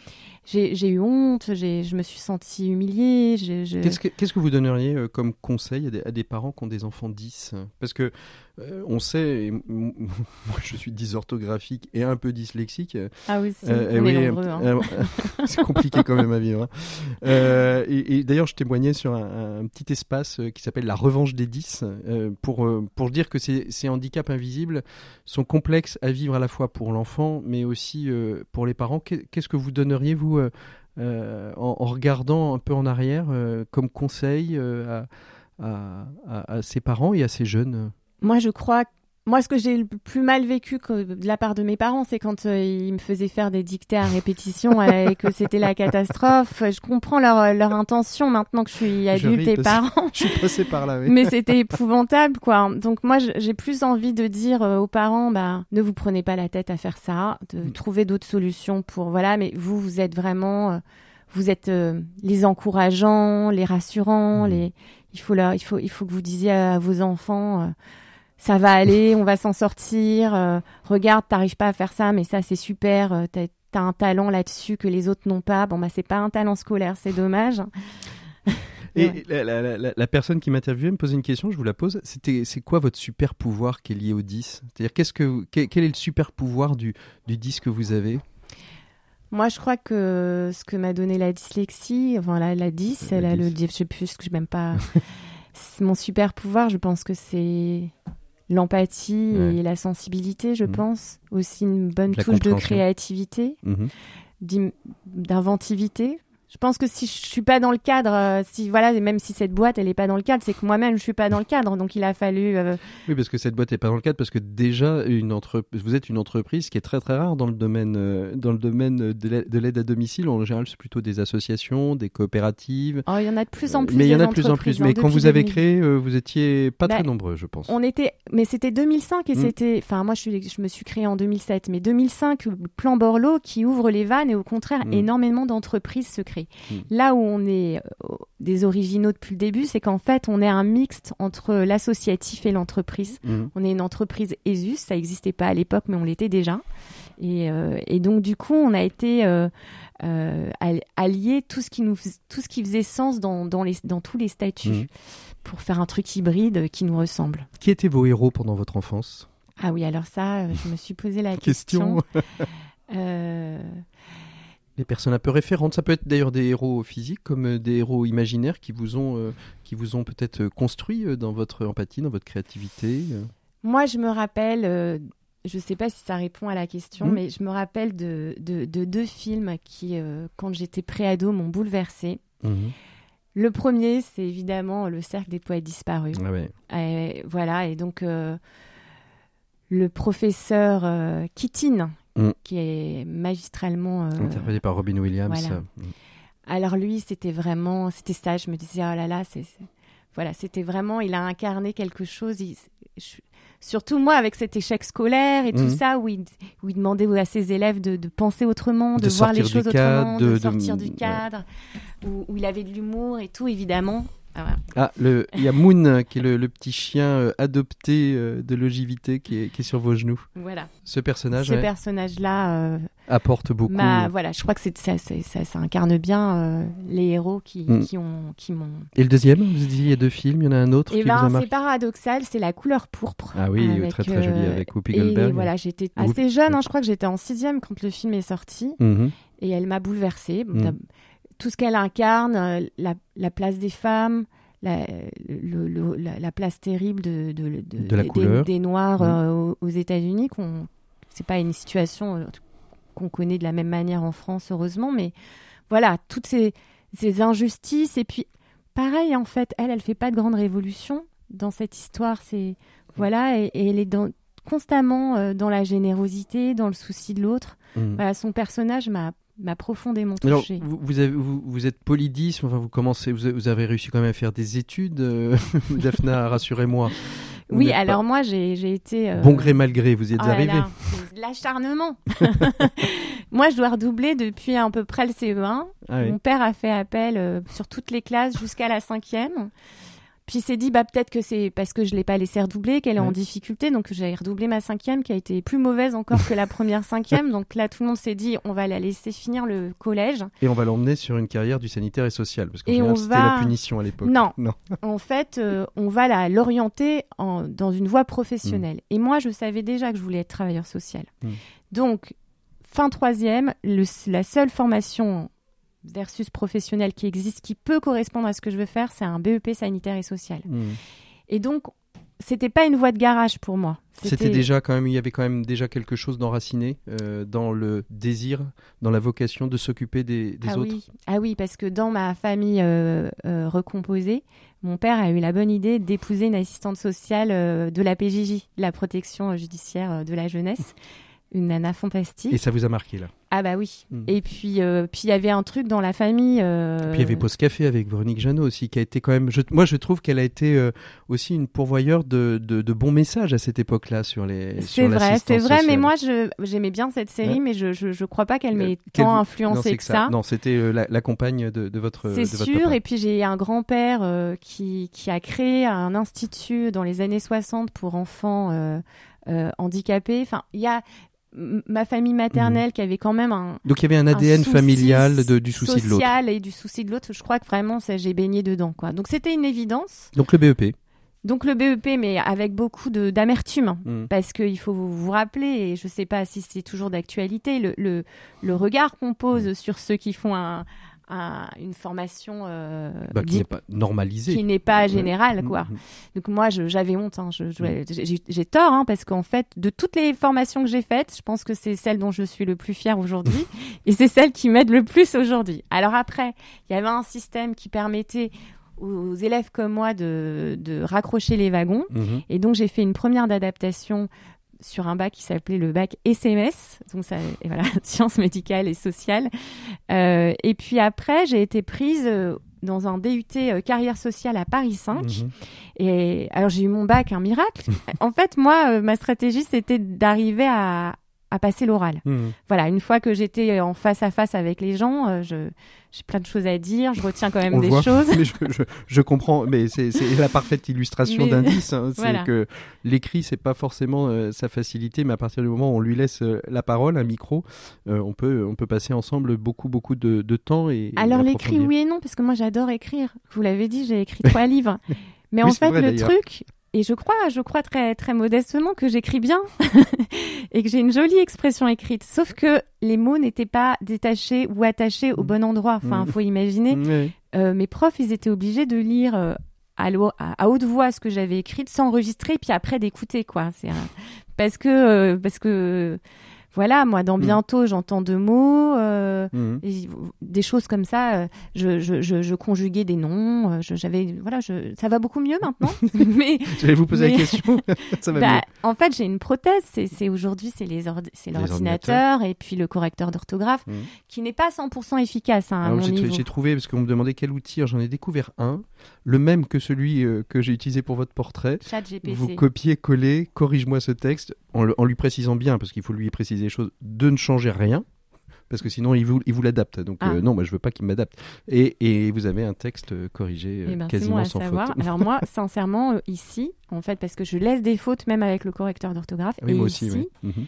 S2: j'ai eu honte, j'ai, je me suis sentie humiliée. je-
S1: Qu'est-ce que, vous donneriez comme conseil à des, à des parents qui ont des enfants 10 Parce que euh, on sait, et moi je suis dysorthographique et un peu dyslexique.
S2: Ah oui, si,
S1: Euh,
S2: on
S1: oui,
S2: hein.
S1: euh, c'est compliqué quand même à vivre. hein. Euh, et, et d'ailleurs, je témoignais sur un, un petit espace qui s'appelle La Revanche des 10 euh, pour, pour dire que ces, ces handicaps invisibles sont complexes à vivre à la fois pour l'enfant, mais aussi pour les parents. Qu'est- Qu'est-ce que vous donneriez, vous, euh, en, en regardant un peu en arrière, euh, comme conseil euh, à, à, à- à ces parents et à ces jeunes?
S2: Moi, je crois. Moi, ce que j'ai le plus mal vécu que- de la part de mes parents, c'est quand euh, ils me faisaient faire des dictées à répétition euh, et que c'était la catastrophe. Je comprends leur, leur intention maintenant que je suis adulte
S1: ris
S2: et parent.
S1: Je suis passé par là, oui.
S2: Mais c'était épouvantable, quoi. Donc moi, j'ai plus envie de dire euh, aux parents, bah, ne vous prenez pas la tête à faire ça, de
S1: Mm.
S2: trouver d'autres solutions pour, voilà. Mais vous, vous êtes vraiment, euh, vous êtes euh, les encourageants, les rassurants,
S1: Mm.
S2: les. Il faut leur, il faut, il faut que vous disiez à vos enfants. euh, ça va aller, on va s'en sortir. euh, regarde, t'arrives pas à faire ça, mais ça c'est super. euh, t'as, un talent là-dessus que les autres n'ont pas. Bon bah c'est pas un talent scolaire, c'est dommage.
S1: Et
S2: Ouais.
S1: la, la- la- la- la personne qui m'interviewait me posait une question, je vous la pose. C'était, c'est quoi votre super pouvoir qui est lié au 10 C'est-à-dire, qu'est-ce que, quel, quel est le super pouvoir du, du 10 que vous avez?
S2: Moi, je crois que ce que m'a donné la dyslexie, enfin la, la 10,
S1: La
S2: elle a le
S1: 10.
S2: je sais plus ce que je même pas. mon super pouvoir, je pense que c'est l'empathie
S1: Ouais.
S2: et la sensibilité, je
S1: Mhm.
S2: pense. Aussi une bonne
S1: La
S2: touche de créativité,
S1: Mhm.
S2: d'inventivité. Je pense que si je suis pas dans le cadre, euh, si voilà, même si cette boîte elle est pas dans le cadre, c'est que moi-même je suis pas dans le cadre, donc il a fallu. euh,
S1: Oui, parce que cette boîte n'est pas dans le cadre, parce que déjà, une entre... vous êtes une entreprise qui est très très rare dans le domaine, euh, dans le domaine de l'aide- de l'aide à domicile. En général, c'est plutôt des associations, des coopératives.
S2: Oh, il y en a de plus en plus.
S1: Mais il y en a de plus en plus.
S2: hein,
S1: Mais quand vous avez
S2: 2000.
S1: créé, euh, vous étiez pas
S2: Bah,
S1: très nombreux, je pense.
S2: On était, mais c'était 2005 et
S1: Mm.
S2: c'était, enfin moi je, suis, je me suis créée en 2007, mais 2005 le plan Borloo qui ouvre les vannes et au contraire
S1: Mm.
S2: énormément d'entreprises se créent.
S1: Mm.
S2: Là où on est euh, des originaux depuis le début, c'est qu'en fait on est un mixte entre l'associatif et l'entreprise.
S1: Mhm.
S2: On est une entreprise ESUS, ça n'existait pas à l'époque, mais on l'était déjà. Et, euh, et donc du coup, on a été euh, euh, al- allier tout ce qui nous, tout ce qui faisait sens dans, dans, les, dans tous les statuts
S1: Mhm.
S2: pour faire un truc hybride qui nous ressemble.
S1: Qui étaient vos héros pendant votre enfance?
S2: Ah oui, alors ça, je me suis posé la question.
S1: Question. Les personnes un peu référentes, ça peut être d'ailleurs des héros physiques comme euh, des héros imaginaires qui vous ont, euh, qui vous ont peut-être euh, construit dans votre empathie, dans votre créativité.
S2: moi, je me rappelle, euh, je sais pas si ça répond à la question,
S1: Mhm.
S2: mais je me rappelle de, de, de deux films qui, euh, quand j'étais préado, m'ont bouleversée.
S1: Mhm.
S2: Le premier, c'est évidemment Le Cercle des Poètes Disparus.
S1: Ah ouais.
S2: Et voilà, et donc le professeur Keating,
S1: Mm.
S2: qui est magistralement. euh,
S1: Interprété par Robin Williams.
S2: voilà.
S1: Mm.
S2: alors lui, c'était vraiment, c'était ça. Je me disais, oh là là, c'est, voilà, c'était vraiment, il a incarné quelque chose. il- je- surtout moi, avec cet échec scolaire et tout
S1: Mhm.
S2: ça, où il, où il demandait à ses élèves de, de penser autrement, de,
S1: De
S2: voir les choses
S1: cadre,
S2: autrement,
S1: de-
S2: sortir du
S1: ouais.
S2: cadre, où, où il avait de l'humour et tout, évidemment. Ah.
S1: Ah, le- il y a Moon, euh, qui est le, le petit chien euh, adopté euh, de l'ogivité qui est, qui est sur vos genoux.
S2: Voilà.
S1: Ce personnage
S2: Ce
S1: ouais,
S2: personnage-là, euh,
S1: apporte beaucoup.
S2: m'a- voilà, je crois que c'est, ça, ça, ça incarne bien euh, les héros qui,
S1: Mm.
S2: qui ont, qui m'ont.
S1: Et le deuxième, vous disiez, il y a deux films, il y en a un autre
S2: Et
S1: qui vous a
S2: ben, c'est paradoxal, c'est la couleur pourpre.
S1: Ah oui,
S2: avec,
S1: très très joli, avec Whoopi
S2: Et
S1: Goldberg.
S2: voilà, j'étais assez jeune, hein, je crois que j'étais en sixième quand le film est sorti,
S1: Mhm.
S2: et elle m'a bouleversée.
S1: Mm.
S2: Tout ce qu'elle incarne, euh, la, la place des femmes, la, le- le- la, la place terrible de, de,
S1: De la
S2: des- Noirs
S1: Mm.
S2: euh, aux, États-Unis, qu'on c'est pas une situation euh, qu'on connaît de la même manière en France, heureusement, mais voilà, toutes ces, ces injustices, et puis pareil, en fait, elle, elle fait pas de grande révolution dans cette histoire, c'est voilà, et, et elle est dans, constamment euh, dans la générosité, dans le souci de l'autre. Voilà, son personnage m'a m'a profondément
S1: Alors,
S2: touchée.
S1: vous, vous, avez- vous, vous êtes polydis, enfin, vous commencez, vous, avez réussi quand même à faire des études, euh, Daphna, rassurez-moi.
S2: Oui,
S1: pas-
S2: alors moi, j'ai j'ai été... euh,
S1: Bon gré mal gré, vous y êtes
S2: oh
S1: arrivé.
S2: l'acharnement. moi, je dois redoubler depuis à peu près le CE1.
S1: Ah oui.
S2: Mon père a fait appel euh, sur toutes les classes jusqu'à la cinquième. Puis il s'est dit, bah, peut-être que c'est parce que je l'ai pas laissé redoubler, qu'elle est en difficulté. Donc j'ai redoublé ma cinquième qui a été plus mauvaise encore que la première cinquième. Donc là, tout le monde s'est dit, on va la laisser finir le collège.
S1: Et on va l'emmener sur une carrière du sanitaire et social, parce
S2: on
S1: c'était
S2: va-
S1: la punition à l'époque.
S2: Non.
S1: non.
S2: en fait, euh, on va la- l'orienter en- dans une voie professionnelle. Et moi, je savais déjà que je voulais être travailleur social.
S1: Mm.
S2: Donc, fin troisième, le- la seule formation versus professionnelle qui existe, qui peut correspondre à ce que je veux faire, c'est un BEP sanitaire et social.
S1: Mhm.
S2: Et donc, c'était pas une voie de garage pour moi.
S1: C'était déjà quand même, il y avait quand même déjà quelque chose d'enraciné euh, dans le désir, dans la vocation de s'occuper des, des
S2: ah
S1: autres.
S2: Oui. Ah oui, parce que dans ma famille euh, euh, recomposée, mon père a eu la bonne idée d'épouser une assistante sociale de la PJJ, la protection judiciaire de la jeunesse, une nana fantastique.
S1: Et ça vous a marqué là.
S2: Ah bah oui.
S1: Mm.
S2: Et puis euh, puis il y avait un truc dans la famille. euh,
S1: Puis il y avait Pause Café avec Véronique Jeannot aussi, qui a été quand même. je- moi, je trouve qu'elle a été euh, aussi une pourvoyeur de, de, de bons messages à cette époque-là sur les.
S2: C'est vrai, c'est vrai, mais moi je j'aimais bien cette série,
S1: Ouais.
S2: mais je, je je crois pas qu'elle m'ait tant
S1: non,
S2: influencé que ça.
S1: Non, c'était la, la compagne de, de votre.
S2: C'est
S1: votre
S2: sûr. Et puis j'ai un grand-père euh, qui, qui a créé un institut dans les années 60 pour enfants handicapés. Enfin, il y a ma famille maternelle qui avait quand même un
S1: Donc il y avait un ADN familial de, du souci de l'autre.
S2: social et du souci de l'autre. Je crois que vraiment ça j'ai baigné dedans quoi. Donc c'était une évidence.
S1: Donc le BEP.
S2: Donc le BEP mais avec beaucoup de d'amertume
S1: Mm.
S2: parce qu'il faut vous, vous rappeler, et je ne sais pas si c'est toujours d'actualité, le, le, le regard qu'on pose sur ceux qui font un, un- une formation euh,
S1: Bah, qui n'est pas normalisé.
S2: qui n'est pas générale. Quoi.
S1: Mhm.
S2: Donc moi, j'avais honte, hein,
S1: Mm.
S2: j'ai tort, hein, parce qu'en fait, de toutes les formations que j'ai faites, je pense que c'est celle dont je suis le plus fière aujourd'hui, et c'est celle qui m'aide le plus aujourd'hui. Alors après, il y avait un système qui permettait aux élèves comme moi de, de raccrocher les wagons.
S1: Mhm.
S2: Et donc, j'ai fait une première d'adaptation sur un bac qui s'appelait le bac SMS, donc ça, et voilà, sciences médicales et sociales. Euh, et puis après, j'ai été prise euh, dans un DUT euh, carrière sociale à Paris 5.
S1: Mhm.
S2: Et alors, j'ai eu mon bac, un miracle. en fait, moi, euh, ma stratégie, c'était d'arriver à, à passer l'oral.
S1: Mhm.
S2: Voilà, une fois que j'étais en face à face avec les gens, euh, je, j'ai plein de choses à dire, je retiens quand même
S1: On
S2: des
S1: voit.
S2: choses.
S1: Mais je, je- je comprends, mais c'est la parfaite illustration d'indice. hein. C'est
S2: Voilà.
S1: que l'écrit, c'est pas forcément euh, sa facilité, mais à partir du moment où on lui laisse euh, la parole, un micro, euh, on peut on peut passer ensemble beaucoup beaucoup de, de temps et.
S2: Alors l'écrit, oui et non, parce que moi j'adore écrire. Vous l'avez dit, j'ai écrit trois livres. Mais
S1: Oui,
S2: en fait,
S1: vrai,
S2: le truc, et je crois, je crois très très modestement que j'écris bien et que j'ai une jolie expression écrite. Sauf que les mots n'étaient pas détachés ou attachés au
S1: Mm.
S2: bon endroit. Enfin,
S1: Mm.
S2: faut imaginer.
S1: Ouais.
S2: Euh, mes profs, ils étaient obligés de lire euh, à, l'o- à, à haute voix ce que j'avais écrit, de s'enregistrer, puis après d'écouter, quoi. C'est un- parce que euh, parce que voilà, moi, dans
S1: Mm.
S2: bientôt, j'entends deux mots. euh, et des choses comme ça, euh, je, je, je, je conjuguais des noms, euh, j'avais voilà, ça va beaucoup mieux maintenant. mais
S1: J'allais vous poser la
S2: Mais-
S1: question. Ça va
S2: bah,
S1: mieux.
S2: en fait, j'ai une prothèse. C'est, aujourd'hui, c'est les c'est l'ordinateur et puis le correcteur d'orthographe,
S1: Mhm.
S2: qui n'est pas 100% efficace hein, mon
S1: j'ai, trouvé, parce qu'on me demandait quel outil, j'en ai découvert un, le même que celui euh, que j'ai utilisé pour votre portrait.
S2: Chat.
S1: Vous copiez, collez, corrige-moi ce texte, en, le- en lui précisant bien, parce qu'il faut lui préciser les choses, de ne changer rien, parce que sinon il vous, il vous l'adapte. Donc
S2: Ah.
S1: euh, non, moi je veux pas qu'il m'adapte. Et, et vous avez un texte euh, corrigé
S2: Eh ben,
S1: quasiment
S2: bon
S1: sans
S2: savoir.
S1: faute.
S2: Alors moi, sincèrement, ici, en fait, parce que je laisse des fautes même avec le correcteur d'orthographe.
S1: Oui,
S2: et
S1: moi aussi, oui. Mhm.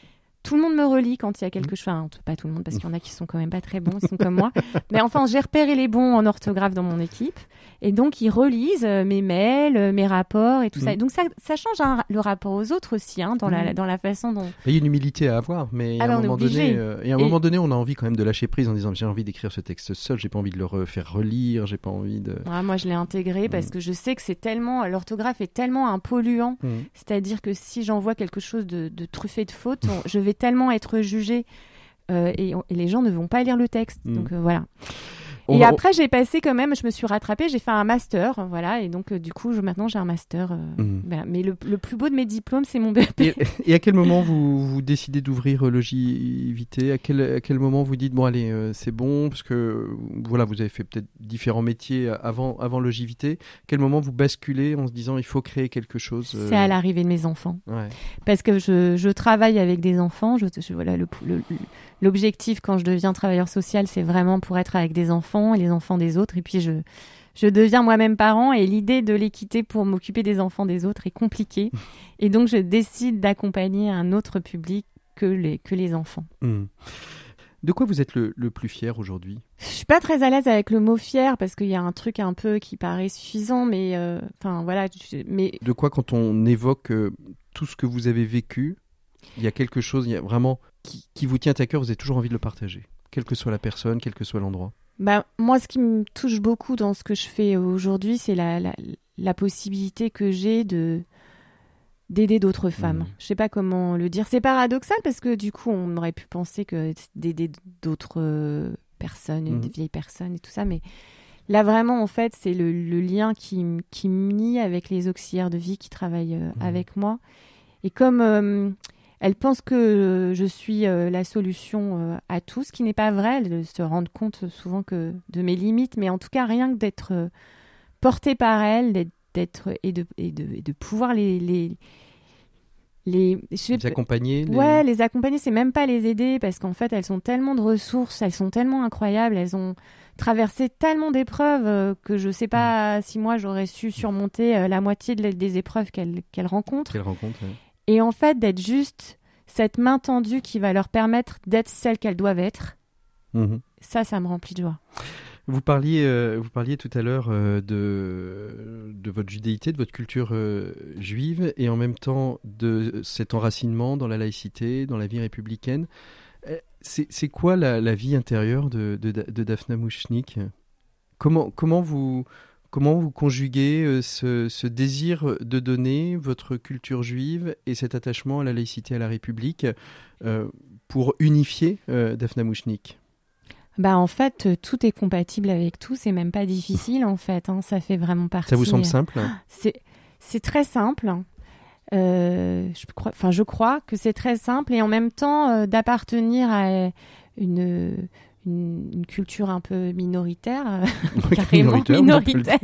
S2: Tout le monde me relit quand il y a quelque chose. Enfin, pas tout le monde, parce qu'il y en a qui sont quand même pas très bons, ils sont comme moi. Mais enfin, j'ai repéré les bons en orthographe dans mon équipe. Et donc, ils relisent euh, mes mails, euh, mes rapports et tout ça.
S1: Mhm.
S2: Et donc, ça, ça change le rapport aux autres aussi, hein, dans, la,
S1: Mhm.
S2: dans la façon dont.
S1: Il y a une humilité à avoir, mais
S2: Ah
S1: à, un
S2: est
S1: moment donné, euh, et à un
S2: Et-
S1: moment donné, on a envie quand même de lâcher prise en disant j'ai envie d'écrire ce texte seul, j'ai pas envie de le refaire relire, j'ai pas envie de.
S2: Ouais, moi, je l'ai intégré parce
S1: Mhm.
S2: que je sais que c'est tellement. L'orthographe est tellement un polluant.
S1: Mhm.
S2: C'est-à-dire que si j'envoie quelque chose de, de truffé de fautes, je vais tellement être jugée. euh, et, les gens ne vont pas lire le texte.
S1: Mhm.
S2: Donc euh, voilà.
S1: On
S2: et
S1: va-
S2: après, j'ai passé quand même, je me suis rattrapée, j'ai fait un master, voilà, et donc euh, du coup, je, maintenant j'ai un master. euh,
S1: Mhm.
S2: voilà. Mais le, le plus beau de mes diplômes, c'est mon BEP.
S1: Et, et à quel moment vous, vous décidez d'ouvrir euh, Logivité? À quel, à quel moment vous dites bon allez c'est bon parce que voilà vous avez fait peut-être différents métiers avant avant Logivité. Quel moment vous basculez en se disant il faut créer quelque chose
S2: C'est à l'arrivée de mes enfants.
S1: ouais.
S2: Parce que je, je travaille avec des enfants. Je, je- voilà, le- le- l'objectif quand je deviens travailleur social, c'est vraiment pour être avec des enfants et les enfants des autres. Et puis je, je deviens moi-même parent et l'idée de les quitter pour m'occuper des enfants des autres est compliquée. Et donc je décide d'accompagner un autre public que les, que les enfants.
S1: Hmm. De quoi vous êtes le, le plus fier aujourd'hui?
S2: Je suis pas très à l'aise avec le mot fier parce qu'il y a un truc un peu qui paraît suffisant, mais euh, enfin voilà. mais
S1: De quoi quand on évoque euh, tout ce que vous avez vécu, il y a quelque chose, il y a vraiment qui, qui vous tient à cœur, vous avez toujours envie de le partager, quelle que soit la personne, quel que soit l'endroit.
S2: Bah, moi, ce qui me touche beaucoup dans ce que je fais aujourd'hui, c'est la, la, la possibilité que j'ai de d'aider d'autres femmes.
S1: Mhm.
S2: Je sais pas comment le dire. C'est paradoxal parce que du coup, on aurait pu penser que d'aider d'autres personnes,
S1: Mhm.
S2: des vieilles personnes et tout ça, mais là vraiment, en fait, c'est le, le lien qui, qui m'unit avec les auxiliaires de vie qui travaillent euh,
S1: Mhm.
S2: avec moi. Et comme euh, elles pensent que euh, je suis euh, la solution euh, à tout, ce qui n'est pas vrai. Elles se rendent compte souvent que de mes limites, mais en tout cas, rien que d'être portée par elles, d'être, et, de, et, de, et de pouvoir les. les, les
S1: accompagner les-
S2: Ouais, les accompagner, c'est même pas les aider parce qu'en fait, elles ont tellement de ressources, elles sont tellement incroyables, elles ont traversé tellement d'épreuves que je sais
S1: Mm.
S2: pas si moi j'aurais su surmonter la moitié des épreuves qu'elles, qu'elles rencontrent.
S1: Quelle rencontre ouais.
S2: Et en fait, d'être juste cette main tendue qui va leur permettre d'être celles qu'elles doivent être,
S1: Mhm.
S2: ça, ça me remplit de joie.
S1: Vous parliez, euh, vous parliez tout à l'heure euh, de, de votre judéité, de votre culture euh, juive, et en même temps de cet enracinement dans la laïcité, dans la vie républicaine. C'est c'est quoi la, la vie intérieure de, de, de Daphna Mouchnik? Comment, comment, vous, comment vous conjuguez euh, ce, ce désir de donner votre culture juive et cet attachement à la laïcité, à la République, euh, pour unifier euh, Daphna Mouchnik?
S2: Bah en fait, euh, tout est compatible avec tout, c'est même pas difficile en fait, hein, ça fait vraiment partie.
S1: Ça vous semble simple?
S2: C'est très simple. Euh, je crois, enfin je crois que c'est très simple et en même temps d'appartenir à une, une une culture un peu minoritaire, euh, carrément
S1: Minoritaire,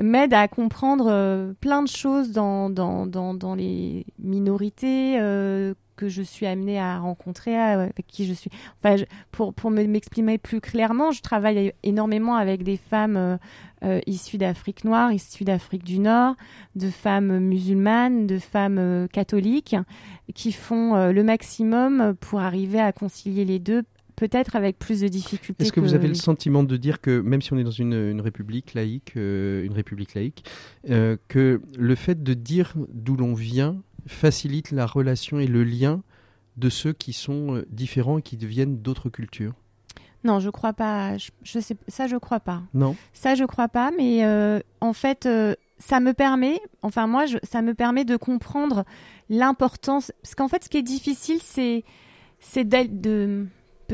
S2: m'aide à comprendre euh, plein de choses dans, dans, dans, dans les minorités euh, que je suis amenée à rencontrer, à- avec qui je suis. Enfin, je- pour, pour me- m'exprimer plus clairement, je travaille énormément avec des femmes euh, issues d'Afrique noire, issues d'Afrique du Nord, de femmes musulmanes, de femmes catholiques, qui font le maximum pour arriver à concilier les deux, peut-être avec plus de difficultés.
S1: Est-ce que vous avez le sentiment de dire que même si on est dans une, une république laïque, euh, une république laïque, euh, que le fait de dire d'où l'on vient facilite la relation et le lien de ceux qui sont euh, différents et qui deviennent d'autres cultures?
S2: Non, je crois pas. Je, je sais ça, je crois pas.
S1: Non?
S2: Ça, je crois pas. Mais euh, en fait, euh, ça me permet, enfin moi, je, ça me permet de comprendre l'importance. Parce qu'en fait, ce qui est difficile, c'est c'est de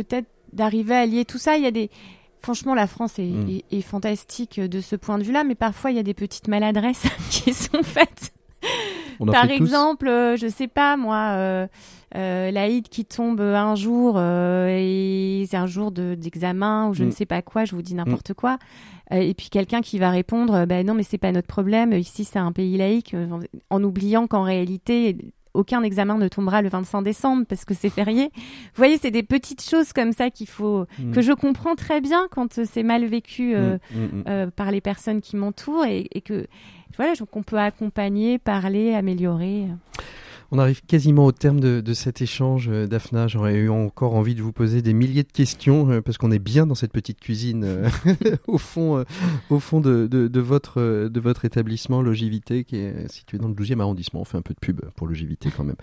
S2: peut-être d'arriver à lier tout ça. Il y a des Franchement, la France est,
S1: Mm.
S2: est- est fantastique de ce point de vue-là, mais parfois il y a des petites maladresses qui sont faites.
S1: On
S2: Par
S1: fait
S2: exemple, euh, je sais pas moi, euh, euh, l'Aïd qui tombe un jour euh, et c'est un jour de- d'examen ou je
S1: Mm.
S2: ne sais pas quoi, je vous dis n'importe quoi, Euh, et puis quelqu'un qui va répondre, euh, ben non mais c'est pas notre problème, ici c'est un pays laïque, en oubliant qu'en réalité aucun examen ne tombera le 25 décembre parce que c'est férié. Vous voyez, c'est des petites choses comme ça qu'il faut
S1: Mm.
S2: que je comprends très bien quand euh, c'est mal vécu. euh,
S1: Mm, mm, mm.
S2: euh, par les personnes qui m'entourent et, et que voilà je- qu'on peut accompagner, parler, améliorer.
S1: On arrive quasiment au terme de, de cet échange, euh, Daphna. J'aurais eu encore envie de vous poser des milliers de questions euh, parce qu'on est bien dans cette petite cuisine euh, au fond, au fond de, votre, établissement Logivité qui est situé dans le 12e arrondissement. On fait un peu de pub pour Logivité quand même.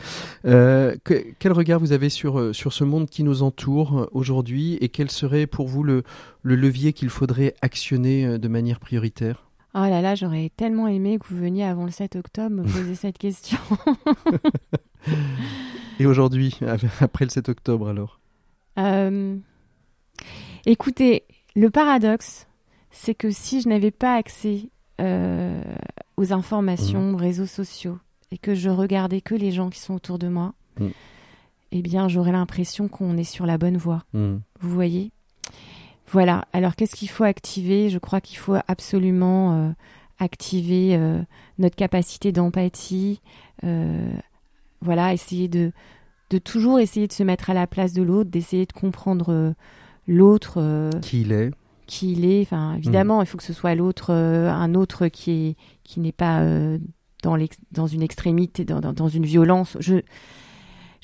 S1: Euh, que- quel regard vous avez sur, ce monde qui nous entoure aujourd'hui? Et quel serait pour vous le, le levier qu'il faudrait actionner de manière prioritaire?
S2: Oh là là, j'aurais tellement aimé que vous veniez avant le 7 octobre me poser cette question.
S1: Et aujourd'hui, après le 7 octobre alors?
S2: Euh, écoutez, le paradoxe, c'est que si je n'avais pas accès euh, aux informations, aux réseaux sociaux, et que je regardais que les gens qui sont autour de moi,
S1: Mm.
S2: eh bien, j'aurais l'impression qu'on est sur la bonne voie.
S1: Hmm.
S2: Vous voyez? Voilà. Alors, qu'est-ce qu'il faut activer? Je crois qu'il faut absolument euh, activer euh, notre capacité d'empathie. euh, voilà, essayer de, de toujours essayer de se mettre à la place de l'autre, d'essayer de comprendre l'autre,
S1: Qui il est
S2: qui il est. Enfin, évidemment, il faut que ce soit l'autre, un autre qui est qui n'est pas dans, une extrémité, dans, dans, dans une violence. Je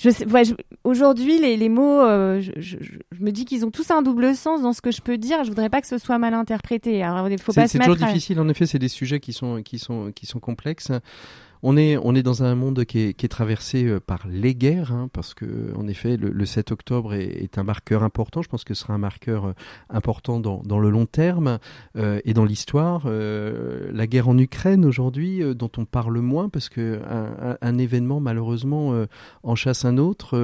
S2: je sais, ouais, je- aujourd'hui, les, les mots, euh, je, je- je- me dis qu'ils ont tous un double sens dans ce que je peux dire. Je voudrais pas que ce soit mal interprété. Alors, il faut
S1: C'est
S2: pas se
S1: c'est toujours difficile, en effet, c'est des sujets qui sont, qui sont, qui sont complexes. On est, on est dans un monde qui est, qui est traversé euh, par les guerres, hein, parce que, en effet, le, le 7 octobre est, est un marqueur important. Je pense que ce sera un marqueur euh, important dans, dans le long terme euh, et dans l'histoire. Euh, la guerre en Ukraine aujourd'hui, euh, dont on parle moins, parce que un, un- un événement, malheureusement, en chasse un autre.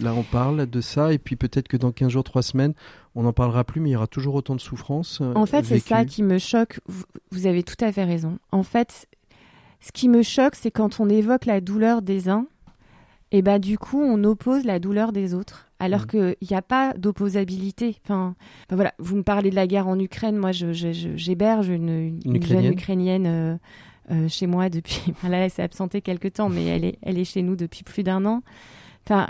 S1: Là, on parle de ça, et puis peut-être que dans 15 jours, 3 semaines, on n'en parlera plus, mais il y aura toujours autant de souffrances.
S2: En fait, c'est ça qui me choque. Vous, vous avez tout à fait raison. En fait, ce qui me choque, c'est quand on évoque la douleur des uns, et bah du coup, on oppose la douleur des autres, alors
S1: Mhm.
S2: qu'il n'y a pas d'opposabilité. Enfin, enfin, voilà, vous me parlez de la guerre en Ukraine. Moi, j'héberge une, une,
S1: Une
S2: une jeune
S1: Ukrainienne.
S2: ukrainienne euh, euh, chez moi depuis. Enfin, là, elle s'est absentée quelque temps, mais elle est, elle est chez nous depuis plus d'un an. Enfin,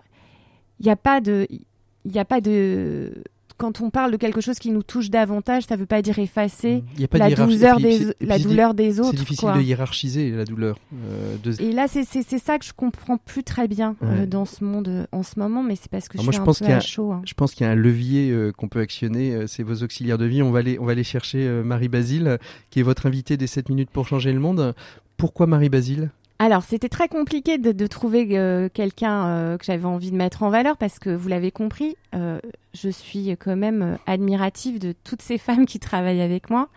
S2: il n'y a pas de, il n'y a pas de. Quand on parle de quelque chose qui nous touche davantage, ça ne veut pas dire effacer la douleur des, la douleur autres.
S1: C'est difficile
S2: quoi.
S1: de hiérarchiser la douleur. euh, de-
S2: Et là, c'est ça que je comprends plus très bien euh, dans ce monde euh, en ce moment, mais c'est parce que
S1: Alors
S2: je
S1: moi,
S2: suis
S1: je
S2: un
S1: pense
S2: peu
S1: a-
S2: à chaud. hein.
S1: Je pense qu'il y a un levier euh, qu'on peut actionner, c'est vos auxiliaires de vie. On va aller, on va aller chercher Marie Basile, qui est votre invitée des 7 minutes pour changer le monde. Pourquoi Marie Basile
S2: Alors, c'était très compliqué de, de trouver euh, quelqu'un euh, que j'avais envie de mettre en valeur parce que vous l'avez compris, euh, je suis quand même admirative de toutes ces femmes qui travaillent avec moi.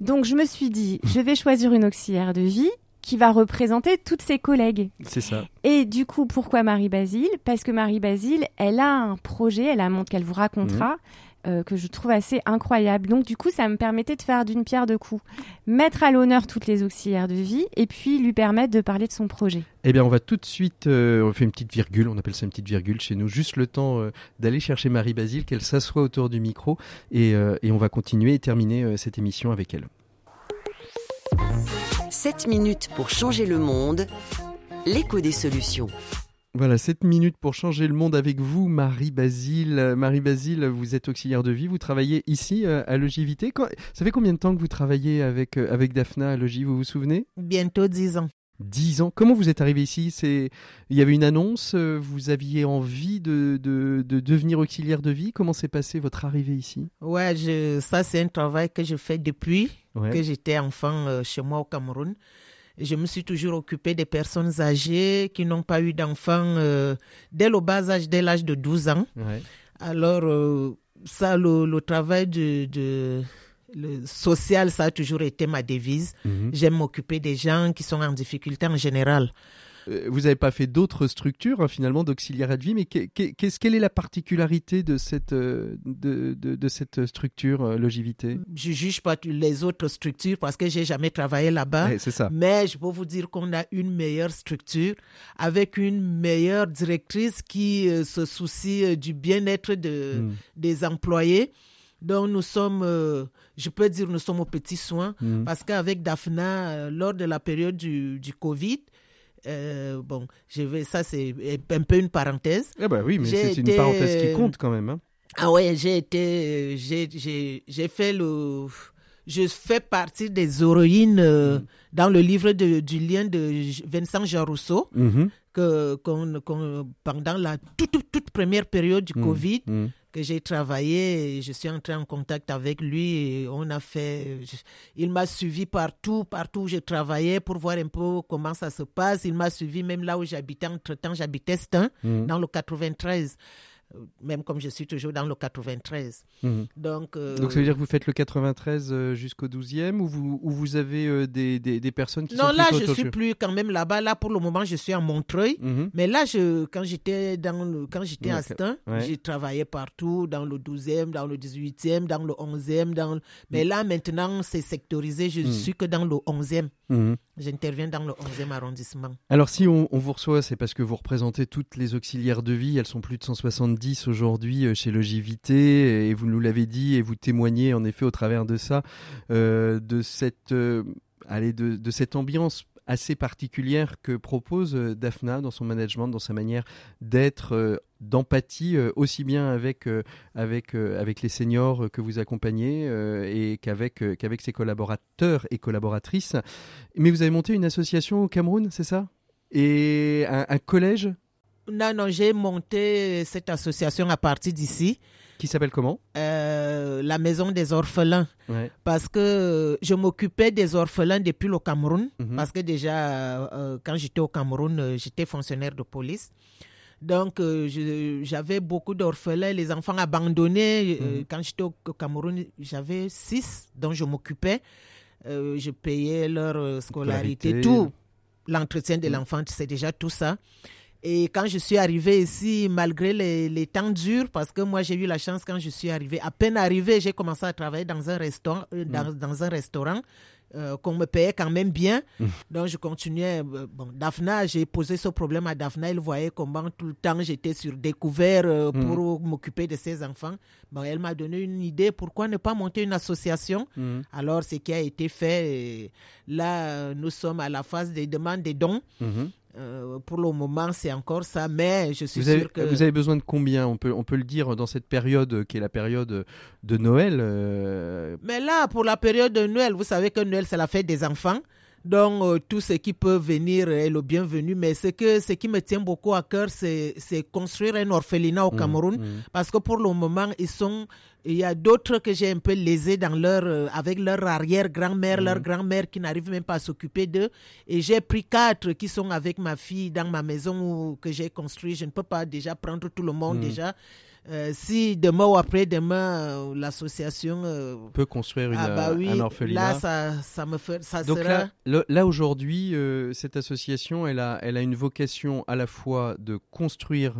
S2: Donc, je me suis dit, je vais choisir une auxiliaire de vie qui va représenter toutes ses collègues.
S1: C'est ça.
S2: Et du coup, pourquoi Marie Basile Parce que Marie Basile, elle a un projet, elle a un monde qu'elle vous racontera, euh, que je trouve assez incroyable. Donc, du coup, ça me permettait de faire d'une pierre deux coups. Mettre à l'honneur toutes les auxiliaires de vie et puis lui permettre de parler de son projet.
S1: Eh bien, on va tout de suite, euh, on fait une petite virgule, on appelle ça une petite virgule chez nous, juste le temps euh, d'aller chercher Marie Basile, qu'elle s'assoie autour du micro, et, euh, et on va continuer et terminer euh, cette émission avec elle.
S3: 7 minutes pour changer le monde. L'écho des solutions.
S1: Voilà, 7 minutes pour changer le monde avec vous, Marie Basile. Euh, Marie Basile, vous êtes auxiliaire de vie, vous travaillez ici euh, à Logivité. Quand- Ça fait combien de temps que vous travaillez avec, euh, avec Daphna à Logis, vous vous souvenez?
S6: Bientôt 10 ans.
S1: 10 ans. Comment vous êtes arrivé ici? C'est Il y avait une annonce, euh, vous aviez envie de, de, de devenir auxiliaire de vie. Comment s'est passé votre arrivée ici?
S6: Ouais, je, ça c'est un travail que je fais depuis
S1: Ouais.
S6: que j'étais enfant chez moi au Cameroun. Je me suis toujours occupée des personnes âgées qui n'ont pas eu d'enfants euh, dès le bas âge, dès l'âge de 12 ans.
S1: Ouais.
S6: Alors, euh, ça, le, le travail de, de le social, ça a toujours été ma devise.
S1: Mhm.
S6: J'aime m'occuper des gens qui sont en difficulté en général.
S1: Euh, Vous n'avez pas fait d'autres structures hein, finalement d'auxiliaire de vie, mais que- que- qu'est-ce quelle est la particularité de cette euh, de, de, de cette structure euh, Logivité
S6: Je juge pas les autres structures parce que j'ai jamais travaillé là-bas.
S1: Ouais, C'est ça.
S6: Mais je peux vous dire qu'on a une meilleure structure avec une meilleure directrice qui euh, se soucie du bien-être de,
S1: Mm.
S6: des employés. Donc nous sommes, euh, je peux dire, nous sommes aux petits soins
S1: Mhm.
S6: parce qu'avec Daphna, euh, lors de la période du, du Covid, euh, bon, je vais, ça c'est un peu une parenthèse.
S1: Ah bah oui, mais c'est une parenthèse qui
S6: euh,
S1: compte quand même. hein.
S6: Ah ouais, j'ai été, euh, j'ai, fait le, je fais partie des héroïnes euh,
S1: Mm.
S6: dans le livre de, du lien de Vincent Jean Rousseau
S1: Mhm.
S6: que qu'on, qu'on- pendant la toute, toute, toute première période du
S1: Mm.
S6: Covid
S1: Mhm.
S6: Que j'ai travaillé, et je suis entré en contact avec lui et on a fait, je- il m'a suivi partout, partout où je travaillais pour voir un peu comment ça se passe. Il m'a suivi même là où j'habitais, entre-temps j'habitais Stein,
S1: Mhm.
S6: dans le 93, euh, même comme je suis toujours dans le 93.
S1: Mhm.
S6: Donc, euh,
S1: Donc ça veut dire que vous faites le 93 euh, jusqu'au 12e ou vous, ou vous avez euh, des, des, des personnes qui
S6: non,
S1: sont
S6: là,
S1: plutôt
S6: je
S1: autour
S6: suis plus quand même là-bas. Là, pour le moment, je suis à Montreuil.
S1: Mhm.
S6: Mais là, je, quand j'étais j'étais à Stein,
S1: ouais.
S6: j'ai travaillé partout, dans le 12e, dans le 18e, dans le 11e. Dans le- Mais là, maintenant, c'est sectorisé. Je
S1: Mm.
S6: suis que dans le 11e.
S1: Mhm.
S6: J'interviens dans le 11e arrondissement.
S1: Alors si on, on vous reçoit, c'est parce que vous représentez toutes les auxiliaires de vie. Elles sont plus de 170 aujourd'hui euh, chez Logivité et vous nous l'avez dit et vous témoignez en effet au travers de ça, euh, de cette, euh, allez, de, de cette ambiance assez particulière que propose Daphna dans son management, dans sa manière d'être, d'empathie aussi bien avec avec avec les seniors que vous accompagnez et qu'avec qu'avec ses collaborateurs et collaboratrices. Mais vous avez monté une association au Cameroun, c'est ça? Et un collège?
S6: Non, non, j'ai monté cette association à partir d'ici,
S1: qui s'appelle comment?
S6: Euh, la Maison des Orphelins.
S1: Ouais.
S6: parce que je m'occupais des orphelins depuis le Cameroun,
S1: Mhm.
S6: parce que déjà, euh, quand j'étais au Cameroun, euh, j'étais fonctionnaire de police. Donc, euh, j'avais beaucoup d'orphelins, les enfants abandonnés.
S1: Mhm.
S6: Quand j'étais au Cameroun, j'avais six dont je m'occupais. Euh, je payais leur scolarité,
S1: Scolarité.
S6: tout. L'entretien de l'enfant, c'est déjà tout ça. Et quand je suis arrivée ici, malgré les, les temps durs, parce que moi j'ai eu la chance quand je suis arrivée, à peine arrivée, j'ai commencé à travailler dans un restaurant, euh, dans, dans un restaurant euh, qu'on me payait quand même bien. Donc je continuais. euh, bon, Daphna, j'ai posé ce problème à Daphna, elle voyait comment tout le temps j'étais sur découvert euh, pour m'occuper de ses enfants. Bon, elle m'a donné une idée, pourquoi ne pas monter une association? Alors ce qui a été fait, là nous sommes à la phase des demandes des dons. Euh, pour le moment, c'est encore ça, mais je suis
S1: Vous avez,
S6: sûr que.
S1: vous avez besoin de combien? On peut, on peut le dire dans cette période qui est la période de Noël. euh,
S6: Mais là, pour la période de Noël, vous savez que Noël, c'est la fête des enfants. Donc, euh, tout ce qui peut venir est le bienvenu. Mais ce, que, ce qui me tient beaucoup à cœur, c'est construire un orphelinat au
S1: Mhm,
S6: Cameroun.
S1: mhm.
S6: Parce que pour le moment, ils sont. Il y a d'autres que j'ai un peu lésés dans leur, euh, avec leur arrière-grand-mère, leur grand-mère qui n'arrive même pas à s'occuper d'eux. Et j'ai pris quatre qui sont avec ma fille dans ma maison où- que j'ai construit. Je ne peux pas déjà prendre tout le monde déjà. Euh, si demain ou après-demain, euh, l'association euh,
S1: peut construire une,
S6: ah bah oui,
S1: un orphelinat.
S6: là ça, ça me fait, ça
S1: Donc
S6: sera.
S1: là, aujourd'hui, euh, cette association, elle a, elle a une vocation à la fois de construire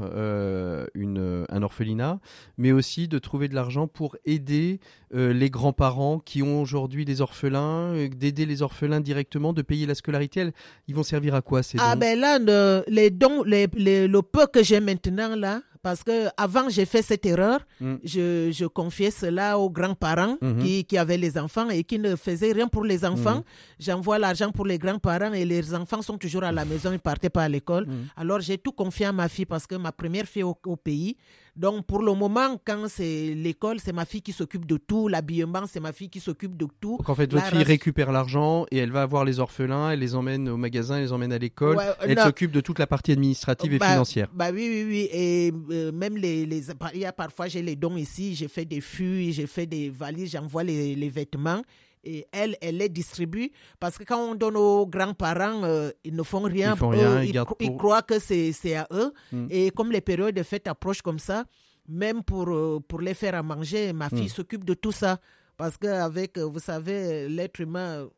S1: une, un orphelinat, mais aussi de trouver de l'argent pour aider les grands-parents qui ont aujourd'hui des orphelins, d'aider les orphelins directement, de payer la scolarité. Elles- Ils vont servir à quoi ces
S6: Ah
S1: dons?
S6: ben là, le, les dons, les, les- le peu que j'ai maintenant là, parce que avant j'ai fait cette erreur,
S1: Mm.
S6: je, je confiais cela aux grands-parents
S1: Mhm.
S6: qui, qui avaient les enfants et qui ne faisaient rien pour les enfants. J'envoie l'argent pour les grands-parents et les enfants sont toujours à la maison, ils partaient pas à l'école.
S1: Mhm.
S6: Alors j'ai tout confié à ma fille parce que ma première fille au, au pays. Donc pour le moment, quand c'est l'école, c'est ma fille qui s'occupe de tout, l'habillement, c'est ma fille qui s'occupe de tout.
S1: Donc en fait,
S6: La
S1: votre fille
S6: race-
S1: récupère l'argent et elle va voir les orphelins, elle les emmène au magasin, elle les emmène à l'école.
S6: Ouais, euh,
S1: elle s'occupe de toute la partie administrative et
S6: Bah,
S1: financière.
S6: Bah oui, oui, oui. Et euh, même les, les. Il y a parfois, j'ai les dons ici, j'ai fait des fûts, j'ai fait des valises, j'envoie les, les vêtements. Et elle, elle les distribue. Parce que quand on donne aux grands-parents, euh, ils ne font rien.
S1: Ils font rien,
S6: Eux,
S1: ils gardent
S6: cro- ils
S1: pour-
S6: croient que c'est à eux.
S1: Mm.
S6: Et comme les périodes de fête approchent comme ça, même pour, euh, pour les faire à manger, ma fille
S1: Mm.
S6: s'occupe de tout ça. Parce qu'avec, vous savez, l'être humain,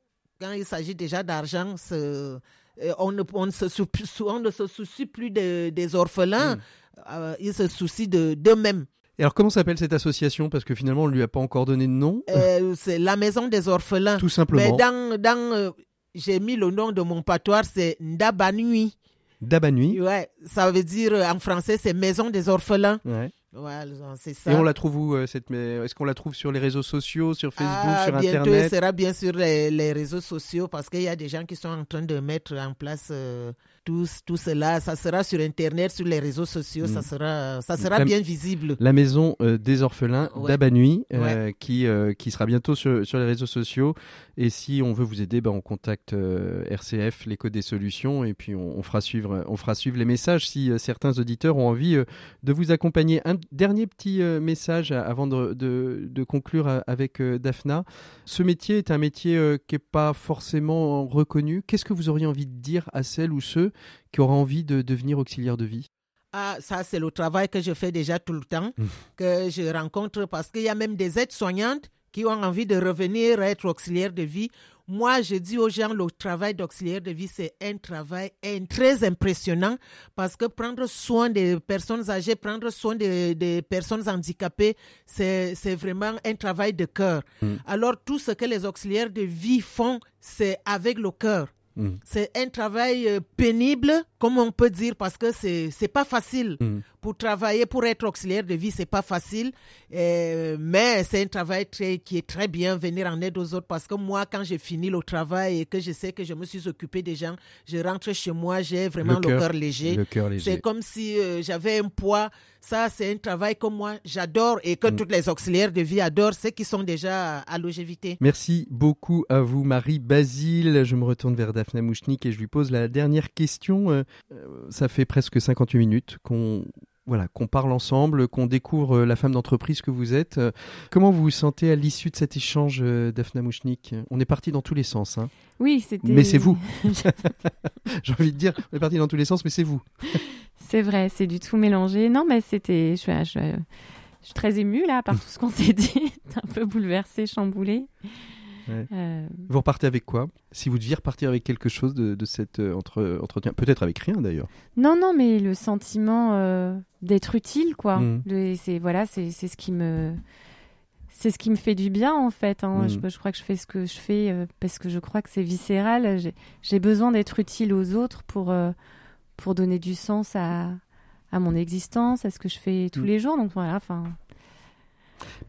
S6: quand il s'agit déjà d'argent, euh, on ne, on, ne se soucie, on ne se soucie plus de- des orphelins,
S1: Mm.
S6: euh, ils se soucient de- d'eux-mêmes.
S1: Et alors comment s'appelle cette association? Parce que finalement on ne lui a pas encore donné de nom.
S6: Euh, c'est la maison des orphelins.
S1: Tout
S6: Mais
S1: simplement.
S6: dans, dans euh, j'ai mis le nom de mon patois, c'est Ndabanui.
S1: Dabanui.
S6: Ouais, ça veut dire euh, en français, c'est maison des orphelins.
S1: Ouais.
S6: Ouais, c'est ça.
S1: Et on la trouve où euh, cette mais Est-ce qu'on la trouve sur les réseaux sociaux, sur Facebook,
S6: Ah,
S1: sur
S6: bientôt,
S1: Internet?
S6: elle sera bien sur les, les réseaux sociaux parce qu'il y a des gens qui sont en train de mettre en place euh, tout, tout cela. Ça sera sur Internet, sur les réseaux sociaux, ça
S1: Mm.
S6: sera, ça sera
S1: La-
S6: bien visible.
S1: La maison euh, des orphelins
S6: Ouais.
S1: d'Abanui, euh, qui, euh, qui sera bientôt sur, sur les réseaux sociaux. Et si on veut vous aider, ben, on contacte RCF, l'écho des solutions, et puis on, on fera suivre, on fera suivre les messages si certains auditeurs ont envie de vous accompagner. Un dernier petit message avant de, de- de conclure avec Daphna. Ce métier est un métier qui n'est pas forcément reconnu. Qu'est-ce que vous auriez envie de dire à celles ou ceux qui auraient envie de devenir auxiliaire de vie
S6: Ah, ça, c'est le travail que je fais déjà tout le temps,
S1: Mm.
S6: que je rencontre parce qu'il y a même des aides-soignantes qui ont envie de revenir être auxiliaires de vie. Moi, je dis aux gens, le travail d'auxiliaire de vie, c'est un travail un- très impressionnant parce que prendre soin des personnes âgées, prendre soin des, des personnes handicapées, c'est c'est vraiment un travail de cœur.
S1: Mm.
S6: Alors, tout ce que les auxiliaires de vie font, c'est avec le cœur.
S1: Mm.
S6: C'est un travail euh, pénible, comme on peut dire, parce que c'est c'est pas facile.
S1: Mm.
S6: Pour travailler, pour être auxiliaire de vie, c'est pas facile. Euh, mais c'est un travail très, qui est très bien, venir en aide aux autres. Parce que moi, quand j'ai fini le travail et que je sais que je me suis occupé des gens, je rentre chez moi, j'ai vraiment
S1: Le cœur.
S6: léger.
S1: Le cœur léger.
S6: C'est comme si euh, j'avais un poids. Ça, c'est un travail que moi, j'adore et que
S1: Mm.
S6: toutes les auxiliaires de vie adorent, ceux qui sont déjà à longévité.
S1: Merci beaucoup à vous, Marie Basile. Je me retourne vers Daphna Mouchnik et je lui pose la dernière question. Euh, ça fait presque 58 minutes qu'on voilà, qu'on parle ensemble, qu'on découvre euh, la femme d'entreprise que vous êtes. Euh, Comment vous vous sentez à l'issue de cet échange, Daphna Mouchnik? On est parti dans tous les sens. hein.
S2: Oui, c'était.
S1: Mais c'est vous. J'ai envie de dire, on est parti dans tous les sens, mais c'est vous.
S2: C'est vrai, c'est du tout mélangé. Non, mais c'était. Je, suis- je, je suis très émue là par tout ce qu'on s'est dit. un peu bouleversée, chamboulée.
S1: Ouais.
S2: Euh,
S1: Vous repartez avec quoi? Si vous deviez repartir avec quelque chose de, de cet euh, entre- entretien, peut-être avec rien d'ailleurs.
S2: Non, non, mais le sentiment euh, d'être utile, quoi.
S1: Mm.
S2: Le- c'est voilà, c'est ce qui me, c'est ce qui me fait du bien en fait. hein.
S1: Mm.
S2: Je, je crois que je fais ce que je fais euh, parce que je crois que c'est viscéral. J'ai- besoin d'être utile aux autres pour euh, pour donner du sens à à mon existence, à ce que je fais tous
S1: Mm.
S2: les jours. Donc voilà, enfin.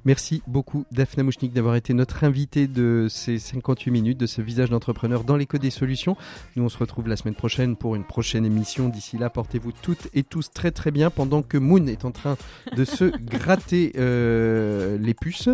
S1: Merci beaucoup Daphna Mouchnik d'avoir été notre invitée de ces 58 minutes de ce visage d'entrepreneur dans l'écho des solutions. Nous on se retrouve la semaine prochaine pour une prochaine émission. D'ici là, portez-vous toutes et tous très très bien pendant que Moon est en train de se gratter euh, les puces.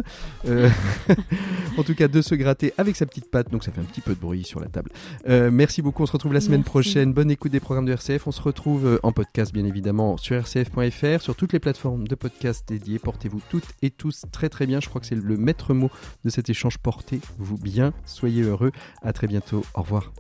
S1: Euh, en tout cas de se gratter avec sa petite patte. Donc ça fait un petit peu de bruit sur la table. Euh, merci beaucoup. On se retrouve la semaine
S2: Merci.
S1: prochaine. Bonne écoute des programmes de RCF. On se retrouve en podcast bien évidemment sur rcf.fr, sur toutes les plateformes de podcast dédiées. Portez-vous toutes et très très bien. Je crois que c'est le maître mot de cet échange. Portez-vous bien, soyez heureux. À très bientôt. Au revoir.